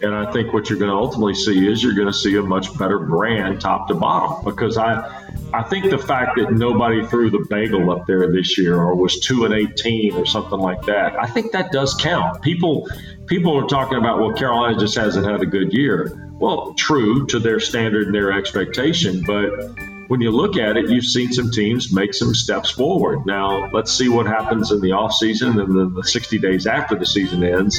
And I think what you're going to ultimately see is you're going to see a much better brand top to bottom because I I think the fact that nobody threw the bagel up there this year or was 2 and 18 or something like that, I think that does count. People people are talking about well Carolina just hasn't had a good year. Well, true to their standard and their expectation, but when you look at it, you've seen some teams make some steps forward. Now, let's see what happens in the offseason and the, the 60 days after the season ends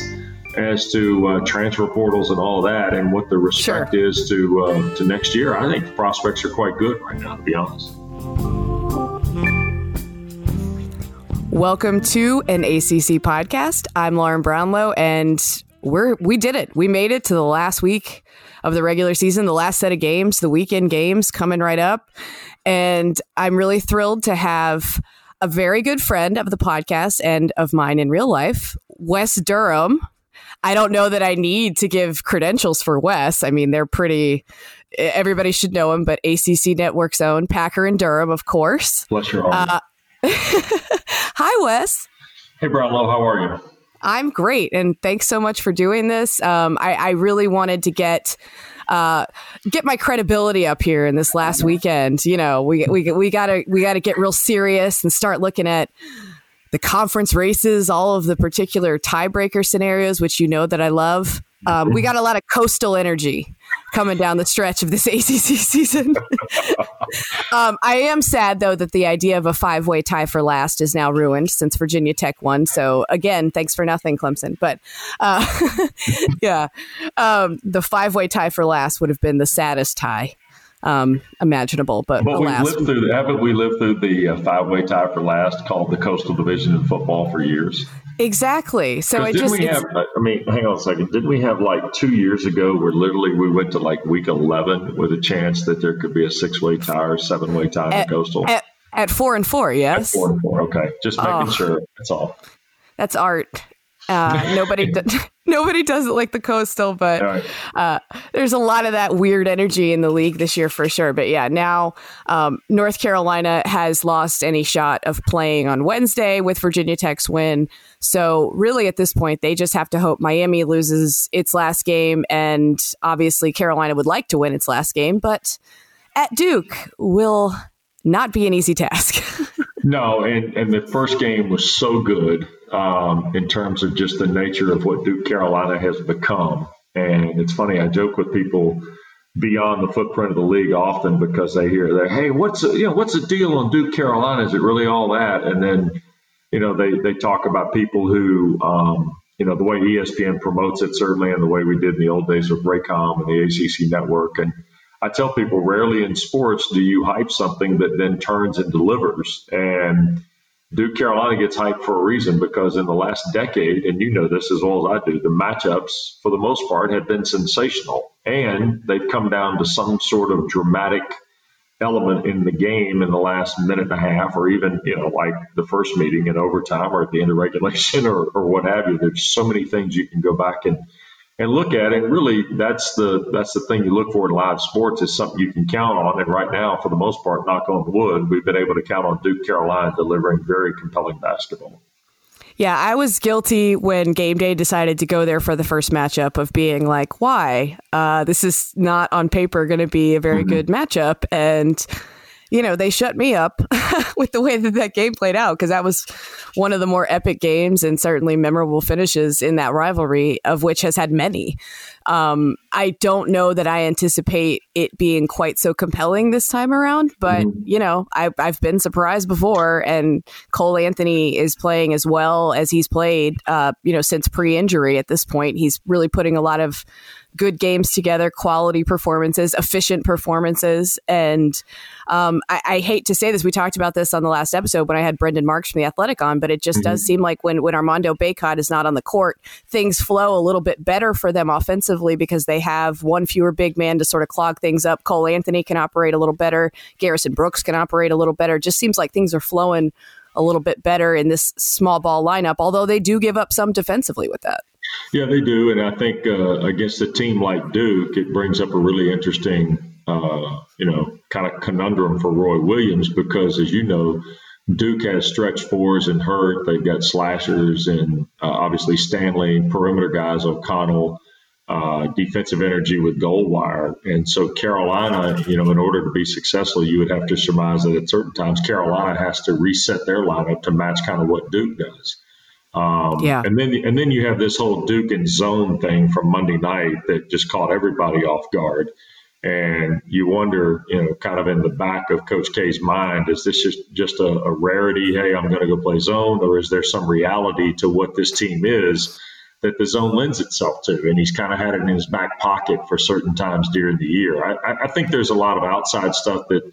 as to uh, transfer portals and all that and what the respect sure. is to uh, to next year. I think prospects are quite good right now, to be honest. Welcome to an ACC podcast. I'm Lauren Brownlow, and we're we did it. We made it to the last week of the regular season, the last set of games, the weekend games coming right up, and I'm really thrilled to have a very good friend of the podcast and of mine in real life, Wes Durham, I don't know that I need to give credentials for Wes. I mean, they're pretty. Everybody should know him, but ACC Network's own Packer and Durham, of course. Bless your heart. Uh, hi, Wes. Hey, Brownlow. How are you? I'm great, and thanks so much for doing this. Um, I, I, really wanted to get uh, get my credibility up here in this last weekend. You know, we we we gotta we gotta get real serious and start looking at the conference races, all of the particular tiebreaker scenarios, which you know that I love. Um, we got a lot of coastal energy coming down the stretch of this ACC season. um, I am sad, though, that the idea of a five way tie for last is now ruined since Virginia Tech won. So, again, thanks for nothing, Clemson. But uh, yeah, um, the five way tie for last would have been the saddest tie um, imaginable. But, but alas, we lived through haven't we lived through the uh, five way tie for last called the Coastal Division in football for years? Exactly. So I just we have, I mean, hang on a second. Didn't we have like two years ago where literally we went to like week eleven with a chance that there could be a six way tie or seven way tie the Coastal? At, at, four and four, yes. At four and four. Okay, just making oh, sure. That's all. That's art. Uh, nobody, nobody does it like the coastal, but right. uh, there's a lot of that weird energy in the league this year for sure. But yeah, now um, North Carolina has lost any shot of playing on Wednesday with Virginia Tech's win. So really, at this point, they just have to hope Miami loses its last game, and obviously Carolina would like to win its last game, but at Duke will not be an easy task. no, and and the first game was so good um, in terms of just the nature of what Duke Carolina has become. And it's funny, I joke with people beyond the footprint of the league often because they hear that, hey, what's the, you know what's the deal on Duke Carolina? Is it really all that? And then you know they they talk about people who um, you know the way ESPN promotes it certainly, and the way we did in the old days with Raycom and the ACC network. And I tell people, rarely in sports do you hype something that then turns and delivers. And Duke Carolina gets hyped for a reason because in the last decade, and you know this as well as I do, the matchups for the most part have been sensational. And they've come down to some sort of dramatic element in the game in the last minute and a half, or even, you know, like the first meeting in overtime or at the end of regulation or, or what have you. There's so many things you can go back and and look at it. Really, that's the that's the thing you look for in live sports is something you can count on. And right now, for the most part, knock on wood, we've been able to count on Duke Carolina delivering very compelling basketball. Yeah, I was guilty when game day decided to go there for the first matchup of being like, why? Uh, this is not on paper going to be a very mm-hmm. good matchup. And you know, they shut me up with the way that that game played out because that was one of the more epic games and certainly memorable finishes in that rivalry, of which has had many. Um, I don't know that I anticipate it being quite so compelling this time around, but mm-hmm. you know, I, I've been surprised before, and Cole Anthony is playing as well as he's played, uh, you know, since pre-injury. At this point, he's really putting a lot of good games together, quality performances, efficient performances. And um, I, I, hate to say this, we talked about this on the last episode when I had Brendan Marks from The Athletic on, but it just mm-hmm. does seem like when, when Armando Bacot is not on the court, things flow a little bit better for them offensively because they have one fewer big man to sort of clog things up. Cole Anthony can operate a little better. Garrison Brooks can operate a little better. It just seems like things are flowing a little bit better in this small ball lineup, although they do give up some defensively with that. Yeah, they do, and I think uh, against a team like Duke, it brings up a really interesting, uh, you know, kind of conundrum for Roy Williams because, as you know, Duke has stretch fours and Hurt. They've got slashers and uh, obviously Stanley, perimeter guys, O'Connell, uh, defensive energy with Goldwire. And so Carolina, you know, in order to be successful, you would have to surmise that at certain times Carolina has to reset their lineup to match kind of what Duke does. Um, yeah. And then and then you have this whole Duke and zone thing from Monday night that just caught everybody off guard. And you wonder, you know, kind of in the back of Coach K's mind, is this just, just a, a rarity? Hey, I'm going to go play zone, or is there some reality to what this team is that the zone lends itself to? And he's kind of had it in his back pocket for certain times during the year. I, I think there's a lot of outside stuff that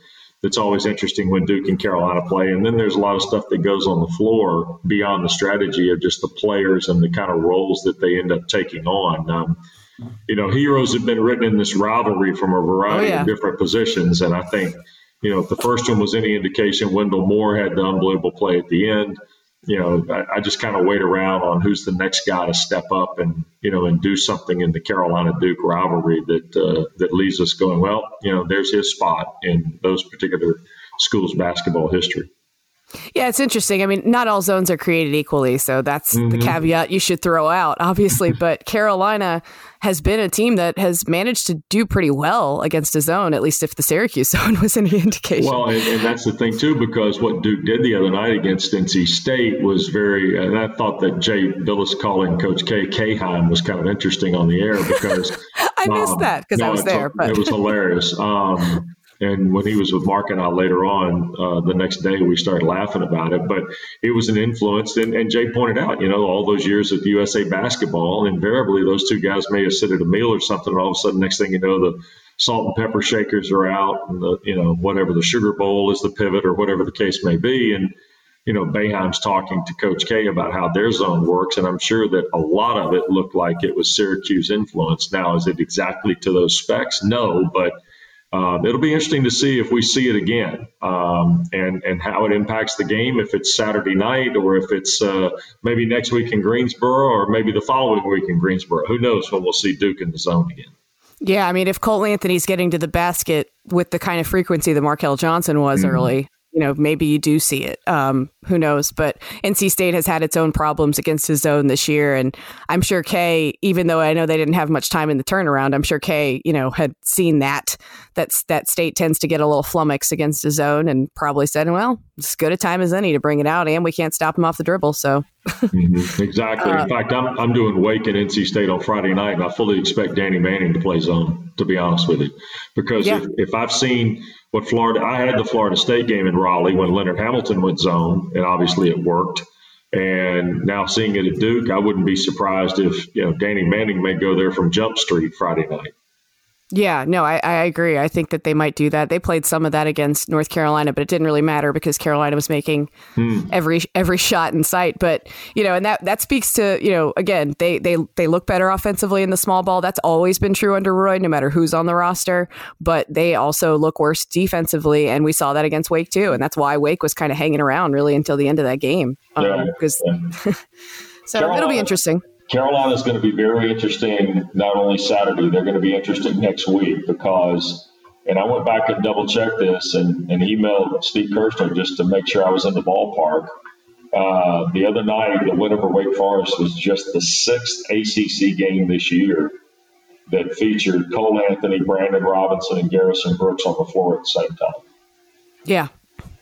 that's always interesting when Duke and Carolina play. And then there's a lot of stuff that goes on the floor beyond the strategy of just the players and the kind of roles that they end up taking on. Um, you know, heroes have been written in this rivalry from a variety oh, yeah. of different positions. And I think, you know, if the first one was any indication, Wendell Moore had the unbelievable play at the end you know, I, I just kind of wait around on who's the next guy to step up and you know and do something in the Carolina Duke rivalry that uh, that leaves us going. Well, you know, there's his spot in those particular schools' basketball history. Yeah, it's interesting. I mean, not all zones are created equally, so that's mm-hmm. the caveat you should throw out, obviously. but Carolina has been a team that has managed to do pretty well against a zone, at least if the Syracuse zone was any indication. Well, and, and that's the thing too, because what Duke did the other night against NC State was very. And I thought that Jay Bilas calling Coach K Kheim was kind of interesting on the air because I missed um, that because no, I was there. But. It was hilarious. Um, and when he was with Mark and I later on, uh, the next day we started laughing about it. But it was an influence. And, and, Jay pointed out, you know, all those years of USA basketball, invariably those two guys may have sit at a meal or something. And all of a sudden, next thing you know, the salt and pepper shakers are out, and the you know whatever the sugar bowl is the pivot or whatever the case may be. And you know, Boeheim's talking to Coach K about how their zone works, and I'm sure that a lot of it looked like it was Syracuse influence. Now, is it exactly to those specs? No, but um, it'll be interesting to see if we see it again um, and and how it impacts the game. If it's Saturday night or if it's uh, maybe next week in Greensboro or maybe the following week in Greensboro. Who knows when we'll see Duke in the zone again? Yeah, I mean, if Cole Anthony's getting to the basket with the kind of frequency that Markell Johnson was mm-hmm. early, you know, maybe you do see it. Um, who knows? But NC State has had its own problems against his zone this year, and I'm sure K, even though I know they didn't have much time in the turnaround, I'm sure K, you know, had seen that that that State tends to get a little flummox against his zone, and probably said, "Well, it's good a time as any to bring it out, and we can't stop him off the dribble." So mm-hmm. exactly. Uh, in fact, I'm I'm doing Wake and NC State on Friday night, and I fully expect Danny Manning to play zone. To be honest with you, because yeah. if, if I've seen what Florida, I had the Florida State game in Raleigh when Leonard Hamilton went zone, and obviously it worked. And now seeing it at Duke, I wouldn't be surprised if you know Danny Manning may go there from Jump Street Friday night. Yeah, no, I, I agree. I think that they might do that. They played some of that against North Carolina, but it didn't really matter because Carolina was making hmm. every every shot in sight. But you know, and that that speaks to you know again they they they look better offensively in the small ball. That's always been true under Roy, no matter who's on the roster. But they also look worse defensively, and we saw that against Wake too. And that's why Wake was kind of hanging around really until the end of that game. Because um, yeah. so Carolina. it'll be interesting. Carolina is going to be very interesting, not only Saturday, they're going to be interesting next week because, and I went back and double checked this and, and emailed Steve Kirschner just to make sure I was in the ballpark. Uh, the other night, the win over Wake Forest was just the sixth ACC game this year that featured Cole Anthony, Brandon Robinson, and Garrison Brooks on the floor at the same time. Yeah.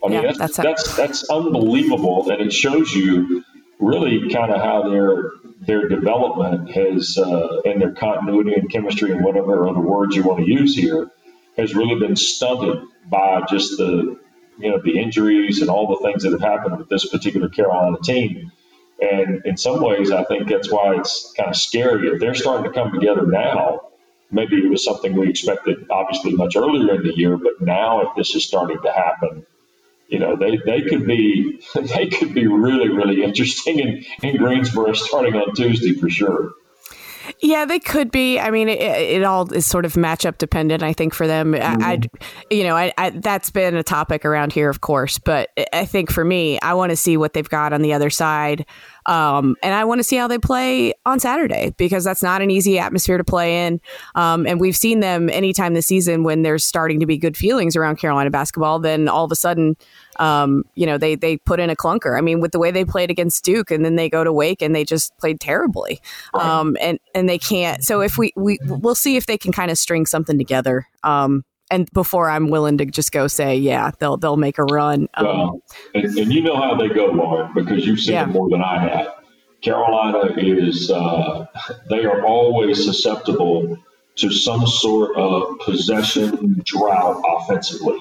I mean, yeah, that's, that's, that's, that's unbelievable. And it shows you really kind of how their their development has uh, and their continuity and chemistry and whatever other words you want to use here has really been stunted by just the you know the injuries and all the things that have happened with this particular Carolina team. And in some ways, I think that's why it's kind of scary. If they're starting to come together now, maybe it was something we expected obviously much earlier in the year, but now if this is starting to happen, you know, they, they could be they could be really really interesting in, in Greensboro starting on Tuesday for sure. Yeah, they could be. I mean, it, it, all is sort of matchup dependent. I think for them, mm-hmm. I, you know, I, I, that's been a topic around here, of course. But I think for me, I want to see what they've got on the other side Um, and I want to see how they play on Saturday because that's not an easy atmosphere to play in. Um, and we've seen them anytime this season when there's starting to be good feelings around Carolina basketball, then all of a sudden, um, you know, they they put in a clunker. I mean, with the way they played against Duke, and then they go to Wake and they just played terribly, um, and and they can't. So if we we we'll see if they can kind of string something together. Um, and before I'm willing to just go say, yeah, they'll they'll make a run. Um, well, and, and, you know how they go, Lauren, because you've seen yeah. it more than I have. Carolina is uh, they are always susceptible to some sort of possession drought offensively.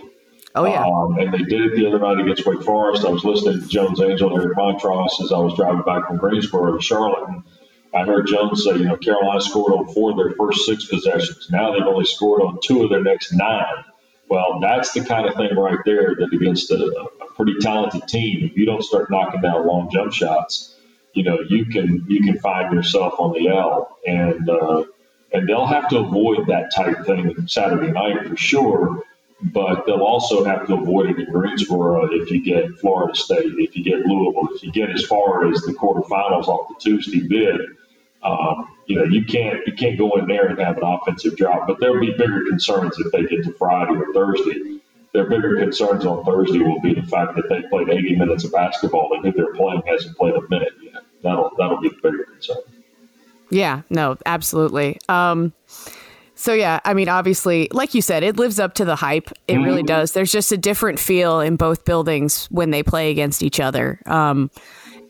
Oh yeah, um, and they did it the other night against Wake Forest. I was listening to Jones Angell and Eric Montross as I was driving back from Greensboro to Charlotte. I heard Jones say, you know, Carolina scored on four of their first six possessions. Now they've only scored on two of their next nine. Well, that's the kind of thing right there that against a, a pretty talented team, if you don't start knocking down long jump shots, you know, you can you can find yourself on the L, and uh, and they'll have to avoid that type thing Saturday night for sure. But they'll also have to avoid it in Greensboro if you get Florida State, if you get Louisville, if you get as far as the quarterfinals off the Tuesday bid um, you know, you can't you can't go in there and have an offensive drought. But there'll be bigger concerns if they get to Friday or Thursday. Their bigger concerns on Thursday will be the fact that they played 80 minutes of basketball and who they're playing hasn't played a minute yet. That'll that'll be the bigger concern. Yeah, no, absolutely. Um, so yeah, I mean, obviously, like you said, it lives up to the hype. It mm-hmm. really does. There's just a different feel in both buildings when they play against each other. Um,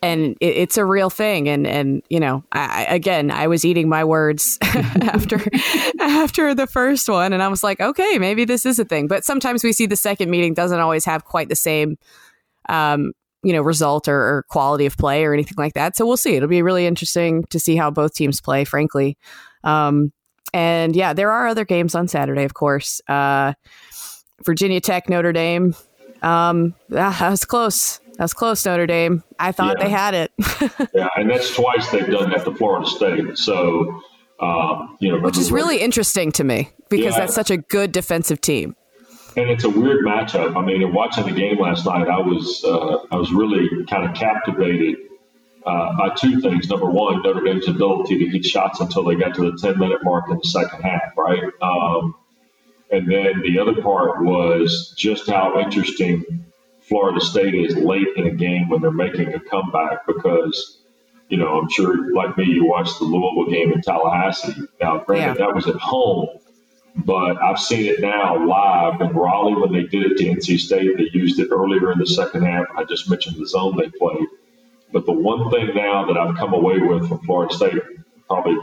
and it, it's a real thing. And and you know, I, again, I was eating my words after after the first one, and I was like, okay, maybe this is a thing. But sometimes we see the second meeting doesn't always have quite the same. Um, you know, result or, or quality of play or anything like that. So we'll see. It'll be really interesting to see how both teams play, frankly. Um, and yeah, there are other games on Saturday, of course. Uh, Virginia Tech, Notre Dame. Um, ah, that was close. That's close, Notre Dame. I thought yeah. they had it. yeah, and that's twice they've done that to Florida State. So, um, you know, which is really interesting to me because yeah. that's such a good defensive team. And it's a weird matchup. I mean, watching the game last night, I was uh, I was really kind of captivated uh, by two things. Number one, Notre Dame's ability to hit shots until they got to the 10 minute mark in the second half, right? Um, and then the other part was just how interesting Florida State is late in a game when they're making a comeback because, you know, I'm sure like me, you watched the Louisville game in Tallahassee. Now, granted, yeah. that was at home, but I've seen it now live in Raleigh when they did it to NC State. They used it earlier in the second half. I just mentioned the zone they played. But the one thing now that I've come away with from Florida State, probably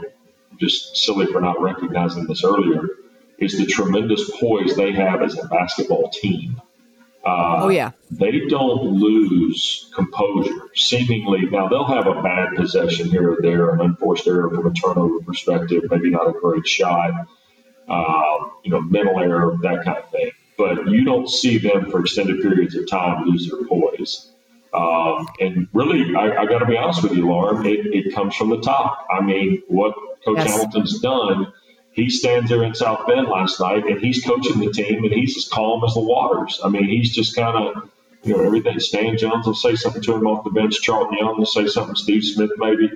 just silly for not recognizing this earlier, is the tremendous poise they have as a basketball team. Uh, oh yeah, they don't lose composure. Seemingly, now they'll have a bad possession here or there, an unforced error from a turnover perspective, maybe not a great shot, uh, you know, mental error, that kind of thing. But you don't see them for extended periods of time lose their poise. Um, and really, I, I got to be honest with you, Lauren, it, it, comes from the top. I mean, what Coach yes. Hamilton's done he stands there in South Bend last night and he's coaching the team and he's as calm as the waters. I mean, he's just kind of, you know, everything. Stan Jones will say something to him off the bench. Charlton Young will say something. Steve Smith maybe.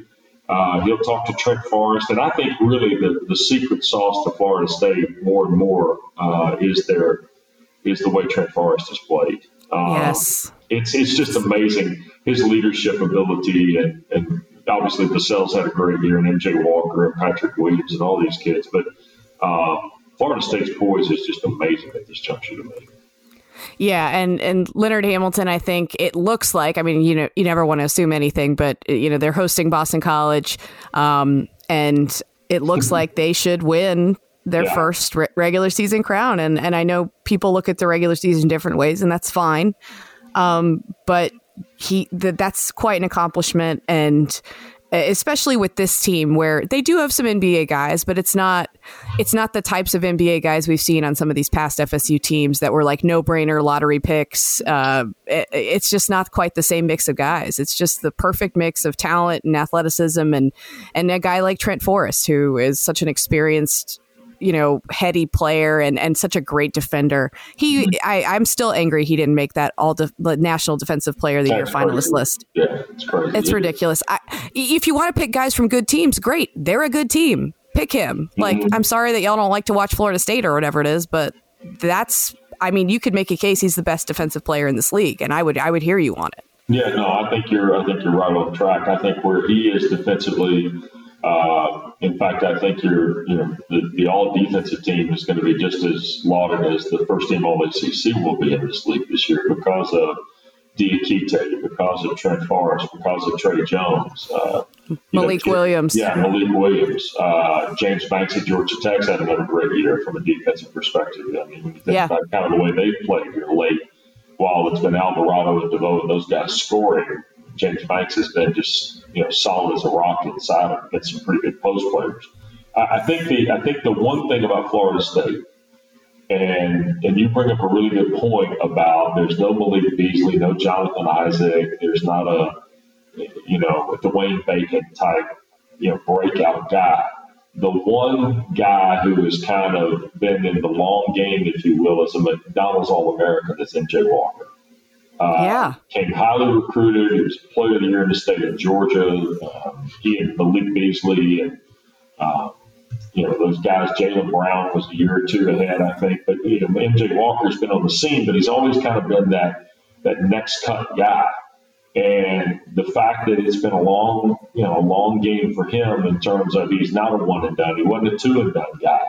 Uh, he'll talk to Trent Forrest, and I think really the, the secret sauce to Florida State more and more uh, is their is the way Trent Forrest has played. Um, yes, it's it's just amazing his leadership ability and, and obviously Vassell's had a great year, and MJ Walker and Patrick Williams and all these kids. But uh, Florida State's poise is just amazing at this juncture to me. Yeah, and and Leonard Hamilton, I think it looks like. I mean, you know, you never want to assume anything, but you know, they're hosting Boston College, um, and it looks like they should win their yeah. first re- regular season crown. And and I know people look at the regular season different ways, and that's fine. Um, but he that that's quite an accomplishment and especially with this team where they do have some NBA guys, but it's not it's not the types of NBA guys we've seen on some of these past FSU teams that were like no brainer lottery picks. Uh, it, it's just not quite the same mix of guys. It's just the perfect mix of talent and athleticism, and and a guy like Trent Forrest who is such an experienced you know, heady player and, and such a great defender. He, mm-hmm. I, I'm still angry he didn't make that all de- the National Defensive Player of the Year finalist crazy. list. Yeah, it's crazy. It's ridiculous. I, if you want to pick guys from good teams, great. They're a good team. Pick him. Mm-hmm. Like, I'm sorry that y'all don't like to watch Florida State or whatever it is, but that's. I mean, you could make a case he's the best defensive player in this league, and I would I would hear you on it. Yeah, no, I think you're I think you're right on track. I think where he is defensively uh, in fact, I think your you know the, the, all defensive team is going to be just as lauded as the first team All ACC will be in this league this year because of Diakite, because of Trent Forrest, because of Tre Jones, uh, Malik know, Williams. Yeah, Malik Williams. Uh, James Banks at Georgia Tech's had another great year from a defensive perspective. I mean, when you think yeah. about kind of the way they've played here late, while it's been Alvarado and DeVoe and those guys scoring, James Banks has been just you know solid as a rock inside and get some pretty good post players. I, I think the I think the one thing about Florida State, and and you bring up a really good point about there's no Malik Beasley, no Jonathan Isaac, there's not a you know a Dwayne Bacon type you know breakout guy. The one guy who has kind of been in the long game, if you will, is a McDonald's All American. That's MJ Walker. Uh, yeah. Came highly recruited. He was player of the year in the state of Georgia. Um, he and Malik Beasley and, uh, you know, those guys, Jaylen Brown was a year or two ahead, I think. But, you know, MJ Walker's been on the scene, but he's always kind of been that, that next cut guy. And the fact that it's been a long, you know, a long game for him in terms of he's not a one and done. He wasn't a two and done guy.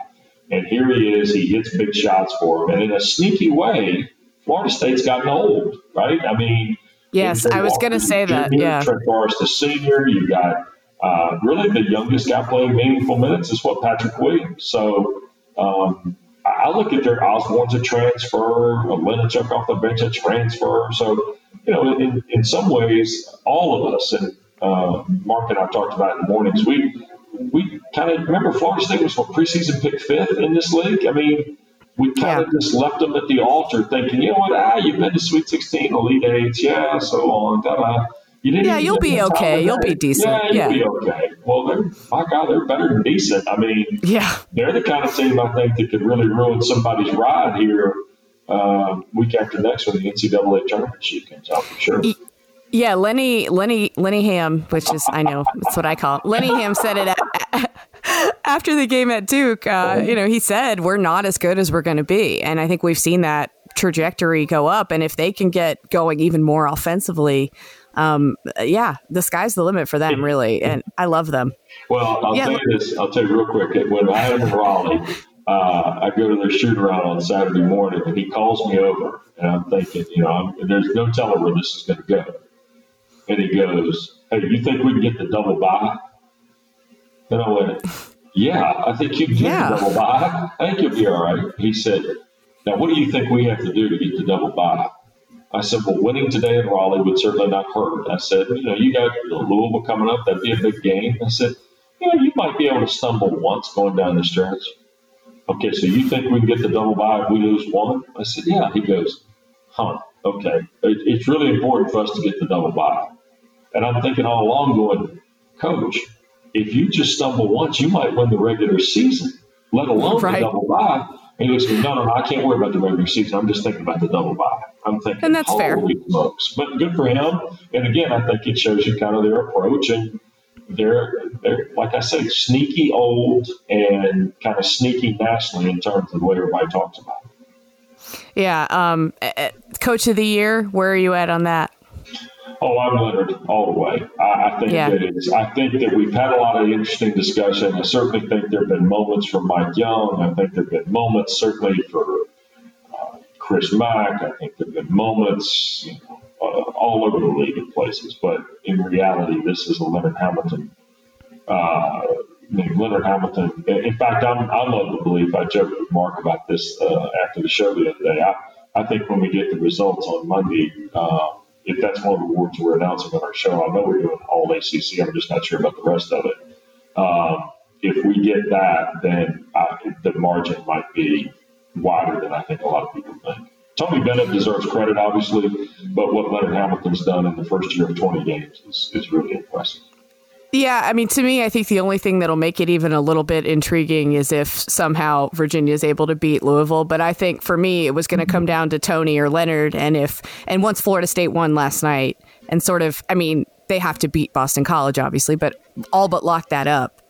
And here he is. He hits big shots for him. And in a sneaky way, Florida State's gotten old, right? I mean, yes, I was going to say that. yeah, Trent Forrest, the senior. You got uh, really the youngest guy playing meaningful minutes is what Patrick Williams. So um, I look at their Osborne's a transfer, Olejniczak off the bench a transfer. So you know, in, in some ways, all of us and uh, Mark and I talked about in the mornings. We we kind of remember Florida State was what preseason pick fifth in this league. I mean, we kind of just left them at the altar thinking, you know what, ah, you've been to Sweet 16, Elite Eight, yeah, so on, da You didn't yeah, you'll be okay. You'll be decent. Yeah, you'll yeah. be okay. Well, they're, my God, they're better than decent. I mean, yeah, they're the kind of team I think that could really ruin somebody's ride here uh, week after next when the NCAA tournament sheet comes out for sure. Yeah, Lenny, Lenny, Lenny Ham, which is I know that's what I call it. Lenny Ham said it at, after the game at Duke, uh, you know, he said we're not as good as we're going to be, and I think we've seen that trajectory go up. And if they can get going even more offensively, um, yeah, the sky's the limit for them, really. And I love them. Well, I'll yeah. tell you this. I'll tell you real quick. When I him in Raleigh, uh, I go to their shoot around on Saturday morning, and he calls me over, and I'm thinking, you know, I'm, there's no telling where this is going to go. And he goes, "Hey, you think we can get the double bye?" And I went, yeah, I think you can yeah. double bye. I think you'll be all right. He said, Now, what do you think we have to do to get the double bye? I said, Well, winning today in Raleigh would certainly not hurt. I said, You know, you got Louisville coming up. That'd be a big game. I said, You know, you might be able to stumble once going down the stretch. Okay, so you think we can get the double bye if we lose one? I said, Yeah. He goes, Huh, okay. It, it's really important for us to get the double bye. And I'm thinking all along, going, Coach, if you just stumble once, you might win the regular season, let alone right. the double bye. And he goes, no, no, no, I can't worry about the regular season. I'm just thinking about the double bye. I'm thinking, and that's fair. Smokes. But good for him. And again, I think it shows you kind of their approach and they're they're like I said, sneaky old and kind of sneaky nationally in terms of the way everybody talks about. It. Yeah, um, coach of the year. Where are you at on that? Oh, I'm Leonard all the way. I, I think yeah. that. I think that we've had a lot of interesting discussion. I certainly think there have been moments for Mike Young. I think there have been moments certainly for uh, Chris Mack. I think there have been moments you know, uh, all over the league in places. But in reality, this is a Leonard Hamilton. Uh, Leonard Hamilton. In fact, I'm I'm of the belief. I joked with Mark about this uh, after the show the other day. I, I think when we get the results on Monday. Uh, if that's one of the awards we're announcing on our show, I know we're doing all ACC. I'm just not sure about the rest of it. Um, if we get that, then I, the margin might be wider than I think a lot of people think. Tony Bennett deserves credit, obviously, but what Leonard Hamilton's done in the first year of 20 games is, is really impressive. Yeah, I mean, to me, I think the only thing that'll make it even a little bit intriguing is if somehow Virginia is able to beat Louisville. But I think for me, it was going to come down to Tony or Leonard, and if and once Florida State won last night, and sort of, I mean, they have to beat Boston College, obviously, but all but lock that up.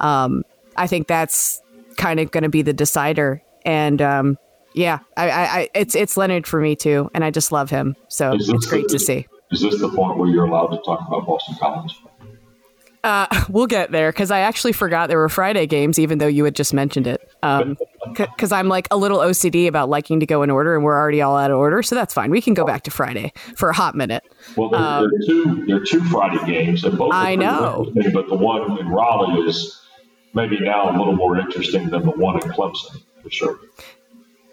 Um, I think that's kind of going to be the decider, and um, yeah, I, I, it's it's Leonard for me too, and I just love him, so it's great the, to see. Is this the point where you're allowed to talk about Boston College? Uh, we'll get there because I actually forgot there were Friday games, even though you had just mentioned it. Because um, I'm like a little OCD about liking to go in order, and we're already all out of order, so that's fine. We can go back to Friday for a hot minute. Well, there, um, there are two there are two Friday games, and both I know, but the one in Raleigh is maybe now a little more interesting than the one in Clemson for sure.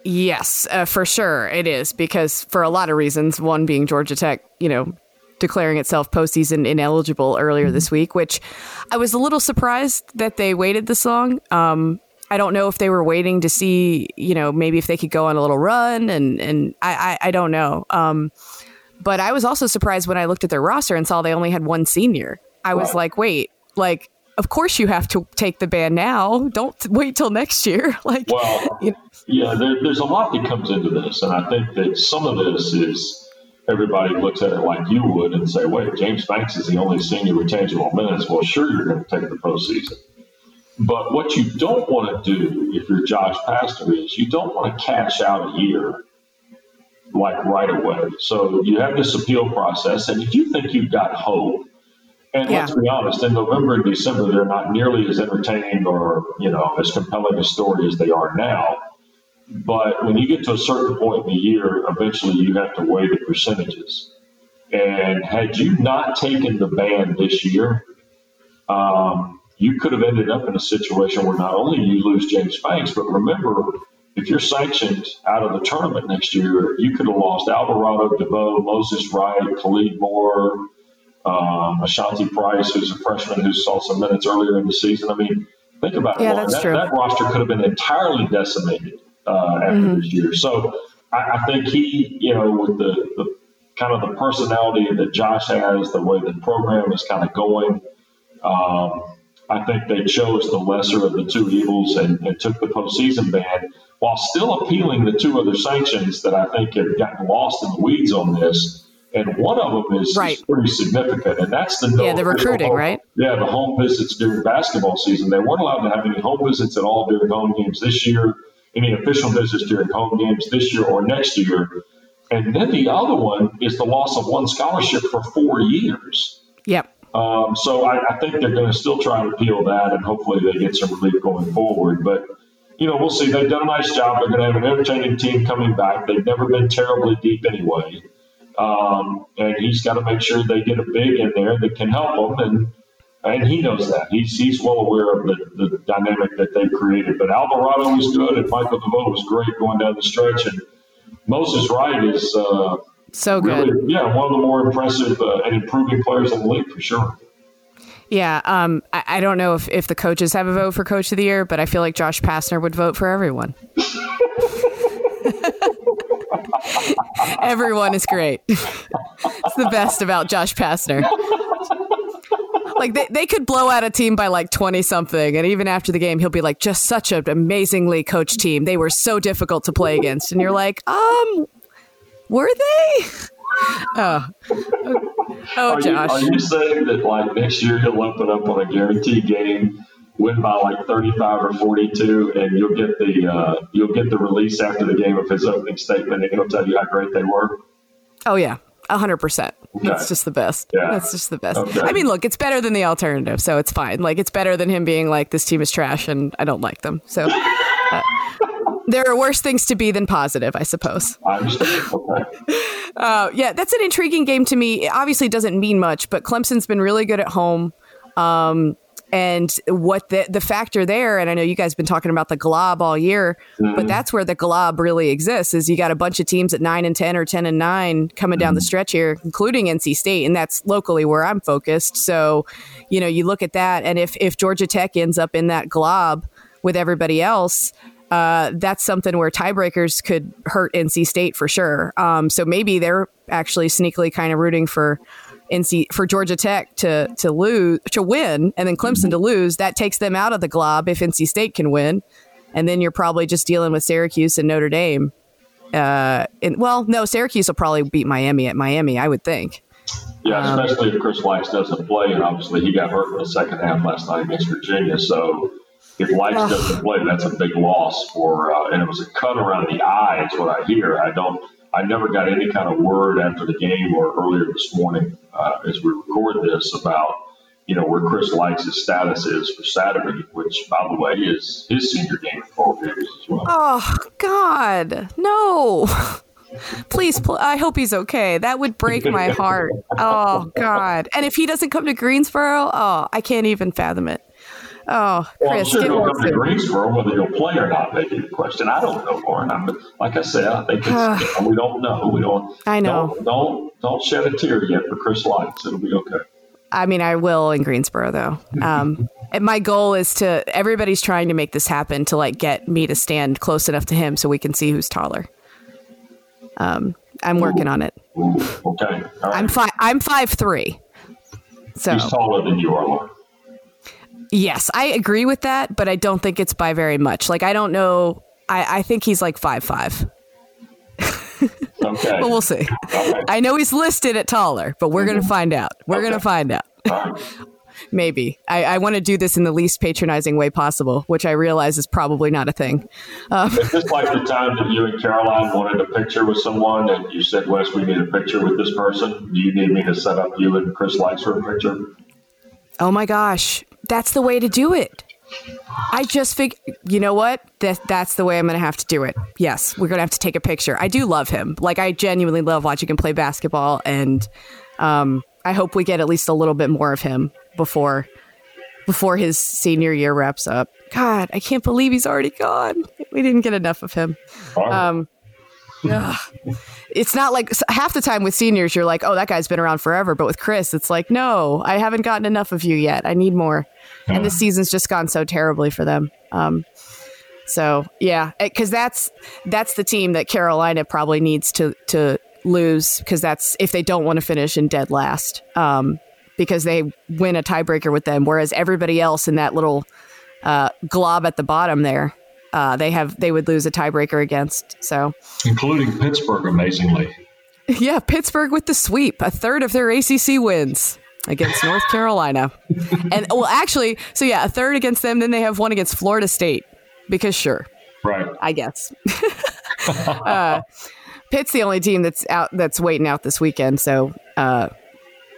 Yes, uh, for sure it is because for a lot of reasons. One being Georgia Tech, you know, declaring itself postseason ineligible earlier this week, which I was a little surprised that they waited this long. Um, I don't know if they were waiting to see, you know, maybe if they could go on a little run, and and I I, I don't know. Um, but I was also surprised when I looked at their roster and saw they only had one senior. I was like, wait, like of course you have to take the ban now. Don't wait till next year. Like, well, you know. yeah, there, there's a lot that comes into this, and I think that some of this is everybody looks at it like you would and say, wait, James Banks is the only senior with tangible minutes. Well, sure, you're going to take the postseason. But what you don't want to do if you're Josh Pastner is you don't want to cash out a year like right away. So you have this appeal process, and if you think you've got hope, and yeah. let's be honest, in November and December, they're not nearly as entertaining or you know as compelling a story as they are now. But when you get to a certain point in the year, eventually you have to weigh the percentages. And had you not taken the ban this year, um, you could have ended up in a situation where not only you lose James Banks, but remember, if you're sanctioned out of the tournament next year, you could have lost Alvarado, DeVoe, Moses Wright, Khalid Moore, um, Asanti Price, who's a freshman who saw some minutes earlier in the season. I mean, think about yeah, it. That's that, true. that roster could have been entirely decimated uh, after mm-hmm. this year. So I, I, think he, you know, with the, the kind of the personality that Josh has, the way the program is kind of going, um, I think they chose the lesser of the two evils and, and, took the postseason ban while still appealing the two other sanctions that I think have gotten lost in the weeds on this. And one of them is, right. is pretty significant, and that's the yeah, the recruiting, home, right? Yeah, the home visits during basketball season. They weren't allowed to have any home visits at all during home games this year any official visits during home games this year or next year. And then the other one is the loss of one scholarship for four years. Yep. Um, so I, I, think they're going to still try to appeal that, and hopefully they get some relief going forward. But you know, we'll see. They've done a nice job. They're going to have an entertaining team coming back. They've never been terribly deep anyway, um, and he's got to make sure they get a big in there that can help them. And and he knows that. He's he's well aware of the, the dynamic that they've created. But Alvarado was good, and Michael DeVoe was great going down the stretch, and Moses Wright is uh, so good. Really, yeah, one of the more impressive uh, and improving players in the league for sure. Yeah, um, I, I, don't know if, if the coaches have a vote for coach of the year, but I feel like Josh Pastner would vote for everyone. everyone is great. it's the best about Josh Pastner like they, they could blow out a team by like 20 something and even after the game he'll be like just such an amazingly coached team. They were so difficult to play against and you're like um were they? Oh. Oh are josh you, are you saying that like next year he'll open up on a guaranteed game win by like 35 or 42 and you'll get the uh, you'll get the release after the game of his opening statement and he'll tell you how great they were? Oh yeah hundred percent. That's just the best. Yeah. That's just the best. Okay. I mean, look, it's better than the alternative, so it's fine. Like, it's better than him being like, "This team is trash," and I don't like them. So, uh, there are worse things to be than positive, I suppose. I. Okay. Uh, yeah, that's an intriguing game to me. It obviously doesn't mean much, but Clemson's been really good at home. Um, and what the the factor there and i know you guys have been talking about the glob all year mm-hmm. but that's where the glob really exists is you got a bunch of teams at 9 and 10 or 10 and 9 coming down the mm-hmm. stretch here including nc state and that's locally where i'm focused so you know you look at that and if if georgia tech ends up in that glob with everybody else uh, that's something where tiebreakers could hurt NC State for sure. Um, so maybe they're actually sneakily kind of rooting for NC for Georgia Tech to to lose to win, and then Clemson to lose. That takes them out of the glob if NC State can win, and then you're probably just dealing with Syracuse and Notre Dame. Uh, and well, no, Syracuse will probably beat Miami at Miami, I would think. Yeah, um, especially if Chris Lykes doesn't play, and obviously he got hurt in the second half last night against Virginia. So if uh, doesn't play, that's a big loss for. Uh, and it was a cut around the eye, is what I hear. I don't. I never got any kind of word after the game or earlier this morning uh, as we record this about you know where Chris Lykes his status is for Saturday, which by the way is his senior game for Gators as well. Oh God, no. Please, pl- I hope he's okay. That would break my heart. Oh God! And if he doesn't come to Greensboro, oh, I can't even fathom it. Oh, Chris, well, sure he'll come to Greensboro whether he'll play or not. Maybe the question. I don't know, Lauren. I'm, like I said, I think it's, we don't know. We don't. I know. Don't, don't don't shed a tear yet for Chris Lykes. It'll be okay. I mean, I will in Greensboro though. Um, my goal is to. Everybody's trying to make this happen to like get me to stand close enough to him so we can see who's taller. Um, I'm working on it. Ooh, okay. Right. I'm five. I'm five three. So he's taller than you are, Lauren. Yes, I agree with that, but I don't think it's by very much. Like I don't know. I, I think he's like five five. okay. but we'll see. Okay. I know he's listed at taller, but we're mm-hmm. gonna find out. We're okay. gonna find out. Maybe. I, I want to do this in the least patronizing way possible, which I realize is probably not a thing. Um, is this like the time that you and Caroline wanted a picture with someone and you said, Wes, we need a picture with this person? Do you need me to set up you and Chris Lykes for a picture? Oh my gosh. That's the way to do it. I just think, you know what? That that's the way I'm going to have to do it. Yes, we're going to have to take a picture. I do love him. Like I genuinely love watching him play basketball, and um, I hope we get at least a little bit more of him before before his senior year wraps up. God, I can't believe he's already gone. We didn't get enough of him. Um, it's not like half the time with seniors, you're like, oh, that guy's been around forever. But with Chris, it's like, no, I haven't gotten enough of you yet. I need more. Yeah. And this season's just gone so terribly for them. Um, so yeah, because that's that's the team that Carolina probably needs to to lose because that's if they don't want to finish in dead last. Um, because they win a tiebreaker with them, whereas everybody else in that little uh, glob at the bottom there uh, they have they would lose a tiebreaker against. So, including Pittsburgh, amazingly. Yeah, Pittsburgh with the sweep, a third of their ACC wins against North Carolina, and well, actually, so yeah, a third against them. Then they have one against Florida State because sure, right? I guess. uh, Pitt's the only team that's out that's waiting out this weekend, so uh,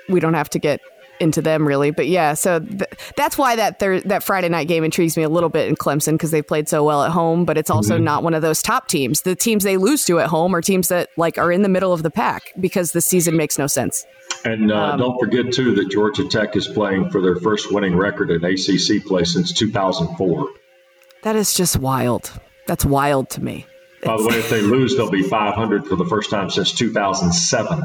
we don't have to get into them really. But yeah, so th- that's why that thir- that Friday night game intrigues me a little bit in Clemson because they played so well at home. But it's also mm-hmm. not one of those top teams. The teams they lose to at home are teams that like are in the middle of the pack because the season makes no sense. And uh, um, don't forget too that Georgia Tech is playing for their first winning record in ACC play since 2004. That is just wild. That's wild to me. By the way, if they lose, they'll be 500 for the first time since 2007.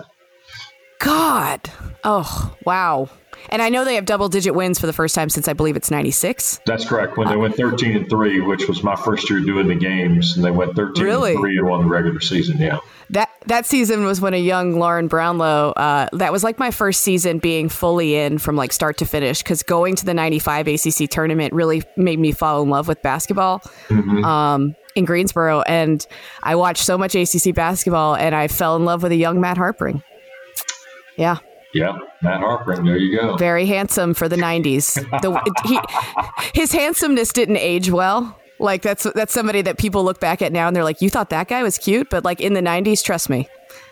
God. Oh, wow. And I know they have double digit wins for the first time since I believe it's 96. That's correct. When they went 13 and 3, which was my first year doing the games, and they went 13 really? and 3 and won the regular season. Yeah. That that season was when a young Lauren Brownlow, uh, that was like my first season being fully in from like start to finish because going to the 95 ACC tournament really made me fall in love with basketball. Mm-hmm. Um, in Greensboro, and I watched so much ACC basketball, and I fell in love with a young Matt Harpring. Yeah, yeah, Matt Harpring. There you go. Very handsome for the '90s. The, he, his handsomeness didn't age well. Like that's that's somebody that people look back at now and they're like, "You thought that guy was cute," but like in the '90s, trust me,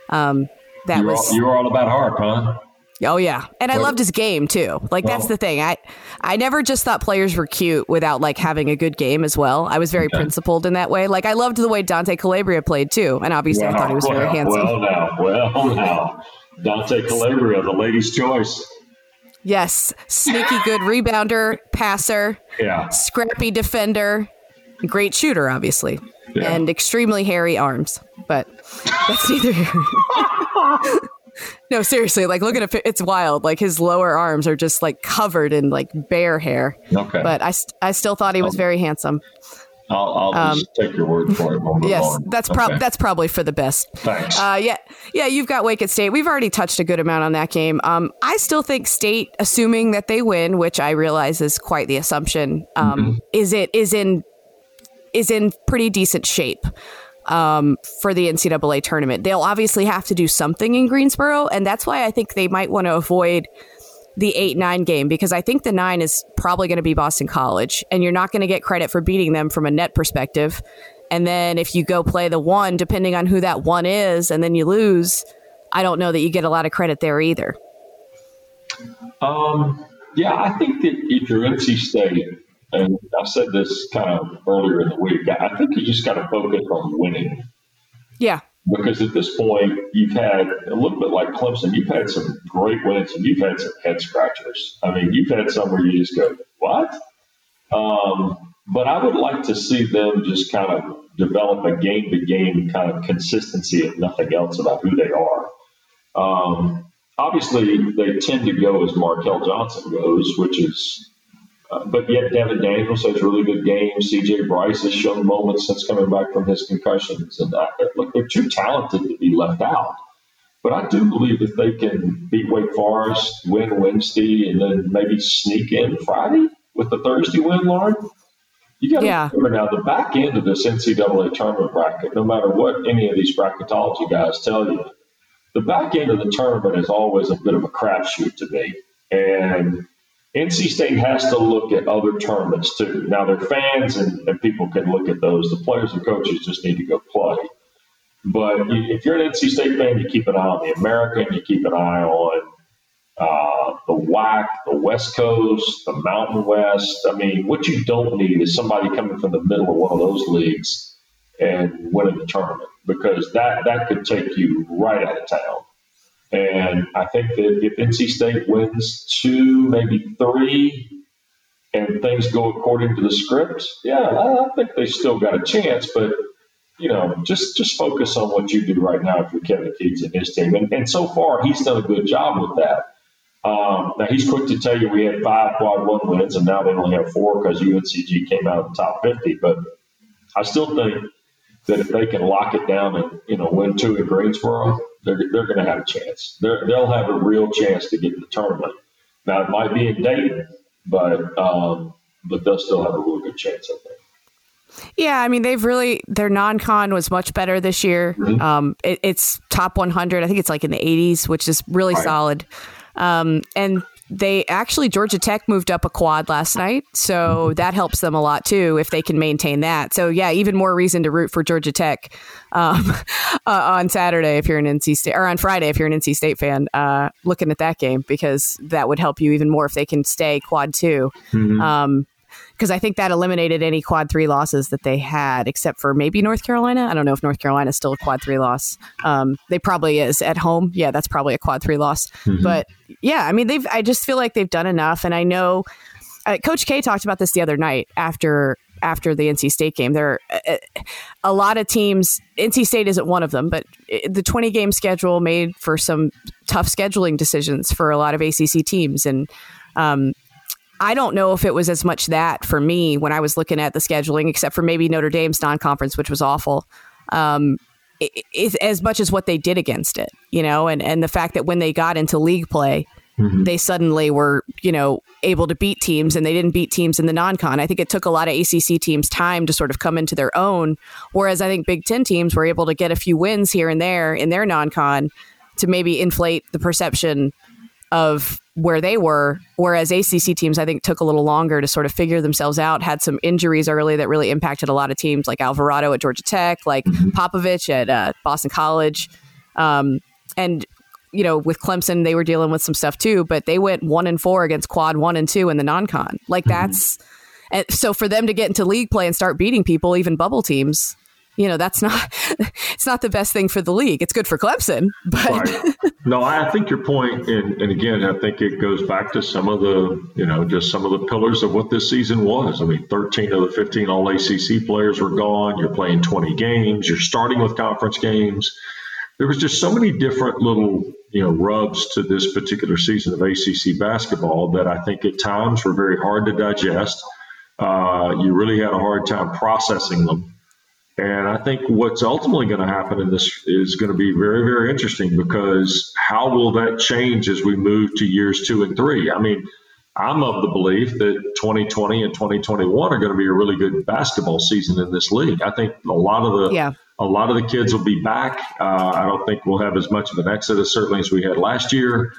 um, that you was all, you were all about Harp, huh? Oh yeah, and I loved his game too. Like well, that's the thing. I I never just thought players were cute without like having a good game as well. I was very okay. principled in that way. Like I loved the way Dante Calabria played too, and obviously well, I thought he was very handsome. Well now, well now. Dante Calabria, the ladies' choice. Yes, sneaky good rebounder, passer, yeah, scrappy defender, great shooter, obviously, yeah. and extremely hairy arms. But that's neither here. no, seriously, like look at it. It's wild. Like his lower arms are just like covered in like bear hair. Okay. But I, I still thought he was oh. very handsome. I'll, I'll um, just take your word for it. Yes, on. that's pro- okay. that's probably for the best. Thanks. Uh, yeah, yeah. You've got Wake at State. We've already touched a good amount on that game. Um, I still think State, assuming that they win, which I realize is quite the assumption, um, mm-hmm. is it is in is in pretty decent shape. Um, for the NCAA tournament, they'll obviously have to do something in Greensboro, and that's why I think they might want to avoid the 8 9 game because I think the 9 is probably going to be Boston College, and you're not going to get credit for beating them from a net perspective. And then if you go play the 1, depending on who that 1 is, and then you lose, I don't know that you get a lot of credit there either. Um, yeah, I think that if you're NC State, and I said this kind of earlier in the week, I think you just got to focus on winning. Yeah because at this point you've had a little bit like Clemson, you've had some great wins and you've had some head scratchers. I mean, you've had some where you just go, "What?" Um, but I would like to see them just kind of develop a game to game kind of consistency and nothing else about who they are. Um, obviously, they tend to go as Markell Johnson goes, which is uh, but yet, Devon Daniels has really good games. CJ Bryce has shown moments since coming back from his concussions. And uh, look, they're too talented to be left out. But I do believe if they can beat Wake Forest, win Wednesday, and then maybe sneak in Friday with the Thursday win, Lauren, you got to yeah. remember now the back end of this NCAA tournament bracket, no matter what any of these bracketology guys tell you, the back end of the tournament is always a bit of a crapshoot to me. And NC State has to look at other tournaments too. Now, their fans and, and, people can look at those. The players and coaches just need to go play. But if you're an NC State fan, you keep an eye on the American, you keep an eye on uh, the WAC, the West Coast, the Mountain West. I mean, what you don't need is somebody coming from the middle of one of those leagues and winning the tournament because that, that could take you right out of town. And I think that if NC State wins two, maybe three, and things go according to the script, yeah, I think they still got a chance. But you know, just just focus on what you do right now if you're Kevin Keatts and his team. And, and so far, he's done a good job with that. Um, now he's quick to tell you we had five quad one wins, and now they only have four because UNCG came out of the top fifty. But I still think that if they can lock it down and you know win two in Greensboro, they're, they're going to have a chance. they will have a real chance to get in the tournament. Now it might be in Dayton, but um, but they'll still have a real good chance. I think. Yeah, I mean they've really their non-con was much better this year. Mm-hmm. Um, it, it's top 100. I think it's like in the 80s, which is really right. solid. Um, and they actually Georgia Tech moved up a quad last night, so that helps them a lot too if they can maintain that. So yeah, even more reason to root for Georgia Tech um, uh, on Saturday if you're an NC State or on Friday if you're an NC State fan. Uh, looking at that game because that would help you even more if they can stay quad 2 mm-hmm. um, because I think that eliminated any quad three losses that they had, except for maybe North Carolina. I don't know if North Carolina is still a quad three loss. Um, they probably is at home. Yeah, that's probably a quad three loss. Mm-hmm. But yeah, I mean, they've. I just feel like they've done enough, and I know uh, Coach K talked about this the other night after after the NC State game. There are uh, a lot of teams. NC State isn't one of them, but uh, the 20 game schedule made for some tough scheduling decisions for a lot of ACC teams, and um, I don't know if it was as much that for me when I was looking at the scheduling, except for maybe Notre Dame's non-conference, which was awful. Um, it, it, as much as what they did against it, you know, and and the fact that when they got into league play, mm-hmm. they suddenly were, you know, able to beat teams, and they didn't beat teams in the non-con. I think it took a lot of ACC teams time to sort of come into their own, whereas I think Big Ten teams were able to get a few wins here and there in their non-con to maybe inflate the perception of where they were. Whereas ACC teams, I think, took a little longer to sort of figure themselves out, had some injuries early that really impacted a lot of teams, like Alvarado at Georgia Tech, like mm-hmm. Popovic at uh, Boston College. Um, and, you know, with Clemson, they were dealing with some stuff too, but they went one and four against quad one and two in the non con. Like, mm-hmm. that's. And so for them to get into league play and start beating people, even bubble teams, you know that's not it's not the best thing for the league. It's good for Clemson, but right. no, I think your point, and, and again, I think it goes back to some of the you know just some of the pillars of what this season was. I mean, 13 of the 15 All ACC players were gone. You're playing 20 games. You're starting with conference games. There was just so many different little you know rubs to this particular season of ACC basketball that I think at times were very hard to digest. Uh, you really had a hard time processing them. And I think what's ultimately going to happen in this is going to be very, very interesting because how will that change as we move to years two and three? I mean, I'm of the belief that 2020 and 2021 are going to be a really good basketball season in this league. I think a lot of the yeah. a lot of the kids will be back. Uh, I don't think we'll have as much of an exodus certainly as we had last year.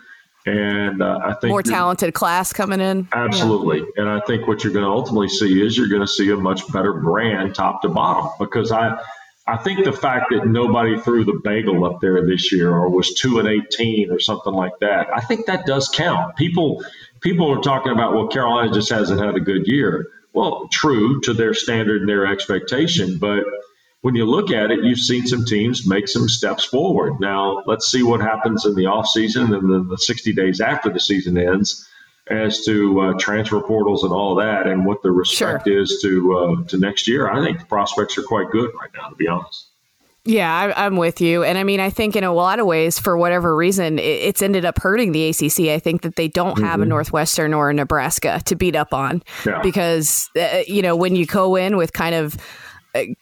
And uh, I think more talented class coming in. Absolutely. Yeah. And I think what you're going to ultimately see is you're going to see a much better brand top to bottom because I I think the fact that nobody threw the bagel up there this year or was 2 and 18 or something like that, I think that does count. People people are talking about well Carolina just hasn't had a good year. Well, true to their standard and their expectation, but when you look at it, you've seen some teams make some steps forward. Now, let's see what happens in the offseason and then the 60 days after the season ends as to uh, transfer portals and all that and what the respect sure. is to uh, to next year. I think the prospects are quite good right now, to be honest. Yeah, I, am with you. And I mean, I think in a lot of ways, for whatever reason, it, it's ended up hurting the ACC. I think that they don't mm-hmm. have a mm-hmm. Northwestern or a Nebraska to beat up on yeah. because, uh, you know, when you go in with kind of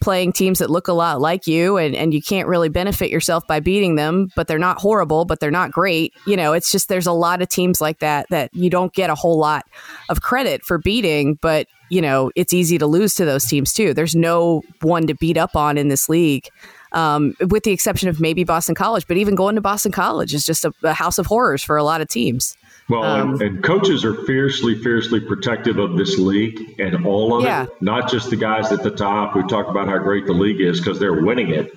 playing teams that look a lot like you and, and you can't really benefit yourself by beating them, but they're not horrible, but they're not great. You know, it's just there's a lot of teams like that that you don't get a whole lot of credit for beating, but you know, it's easy to lose to those teams too. There's no one to beat up on in this league. Um, with the exception of maybe Boston College, but even going to Boston College is just a, a house of horrors for a lot of teams. Well, um, and, and, coaches are fiercely, fiercely protective of this league and all of yeah. it, not just the guys at the top who talk about how great the league is because they're winning it.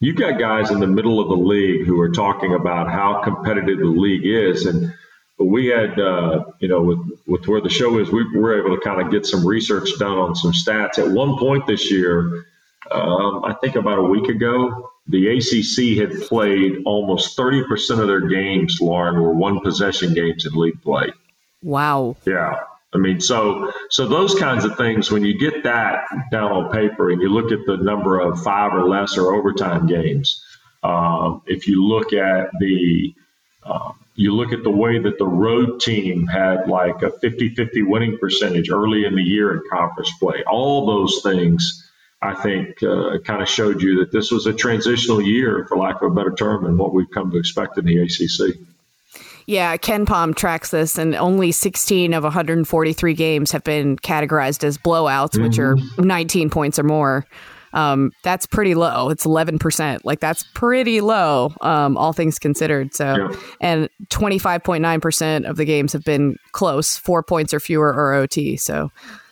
You've got guys in the middle of the league who are talking about how competitive the league is. And we had, uh, you know, with, with where the show is, we were able to kind of get some research done on some stats. At one point this year, um, I think about a week ago, the ACC had played almost 30% of their games, Lauren, were one possession games in league play. Wow. Yeah. I mean, so so those kinds of things. When you get that down on paper, and you look at the number of five or less or overtime games, um, if you look at the uh, you look at the way that the road team had like a 50-50 winning percentage early in the year in conference play, all those things I think uh, kind of showed you that this was a transitional year, for lack of a better term, and what we've come to expect in the ACC. Yeah, KenPom tracks this, and only 16 of 143 games have been categorized as blowouts, mm-hmm. which are 19 points or more. Um, that's pretty low. It's 11%. Like, that's pretty low, um, all things considered. So, yeah. and 25.9% of the games have been close, four points or fewer or OT. So,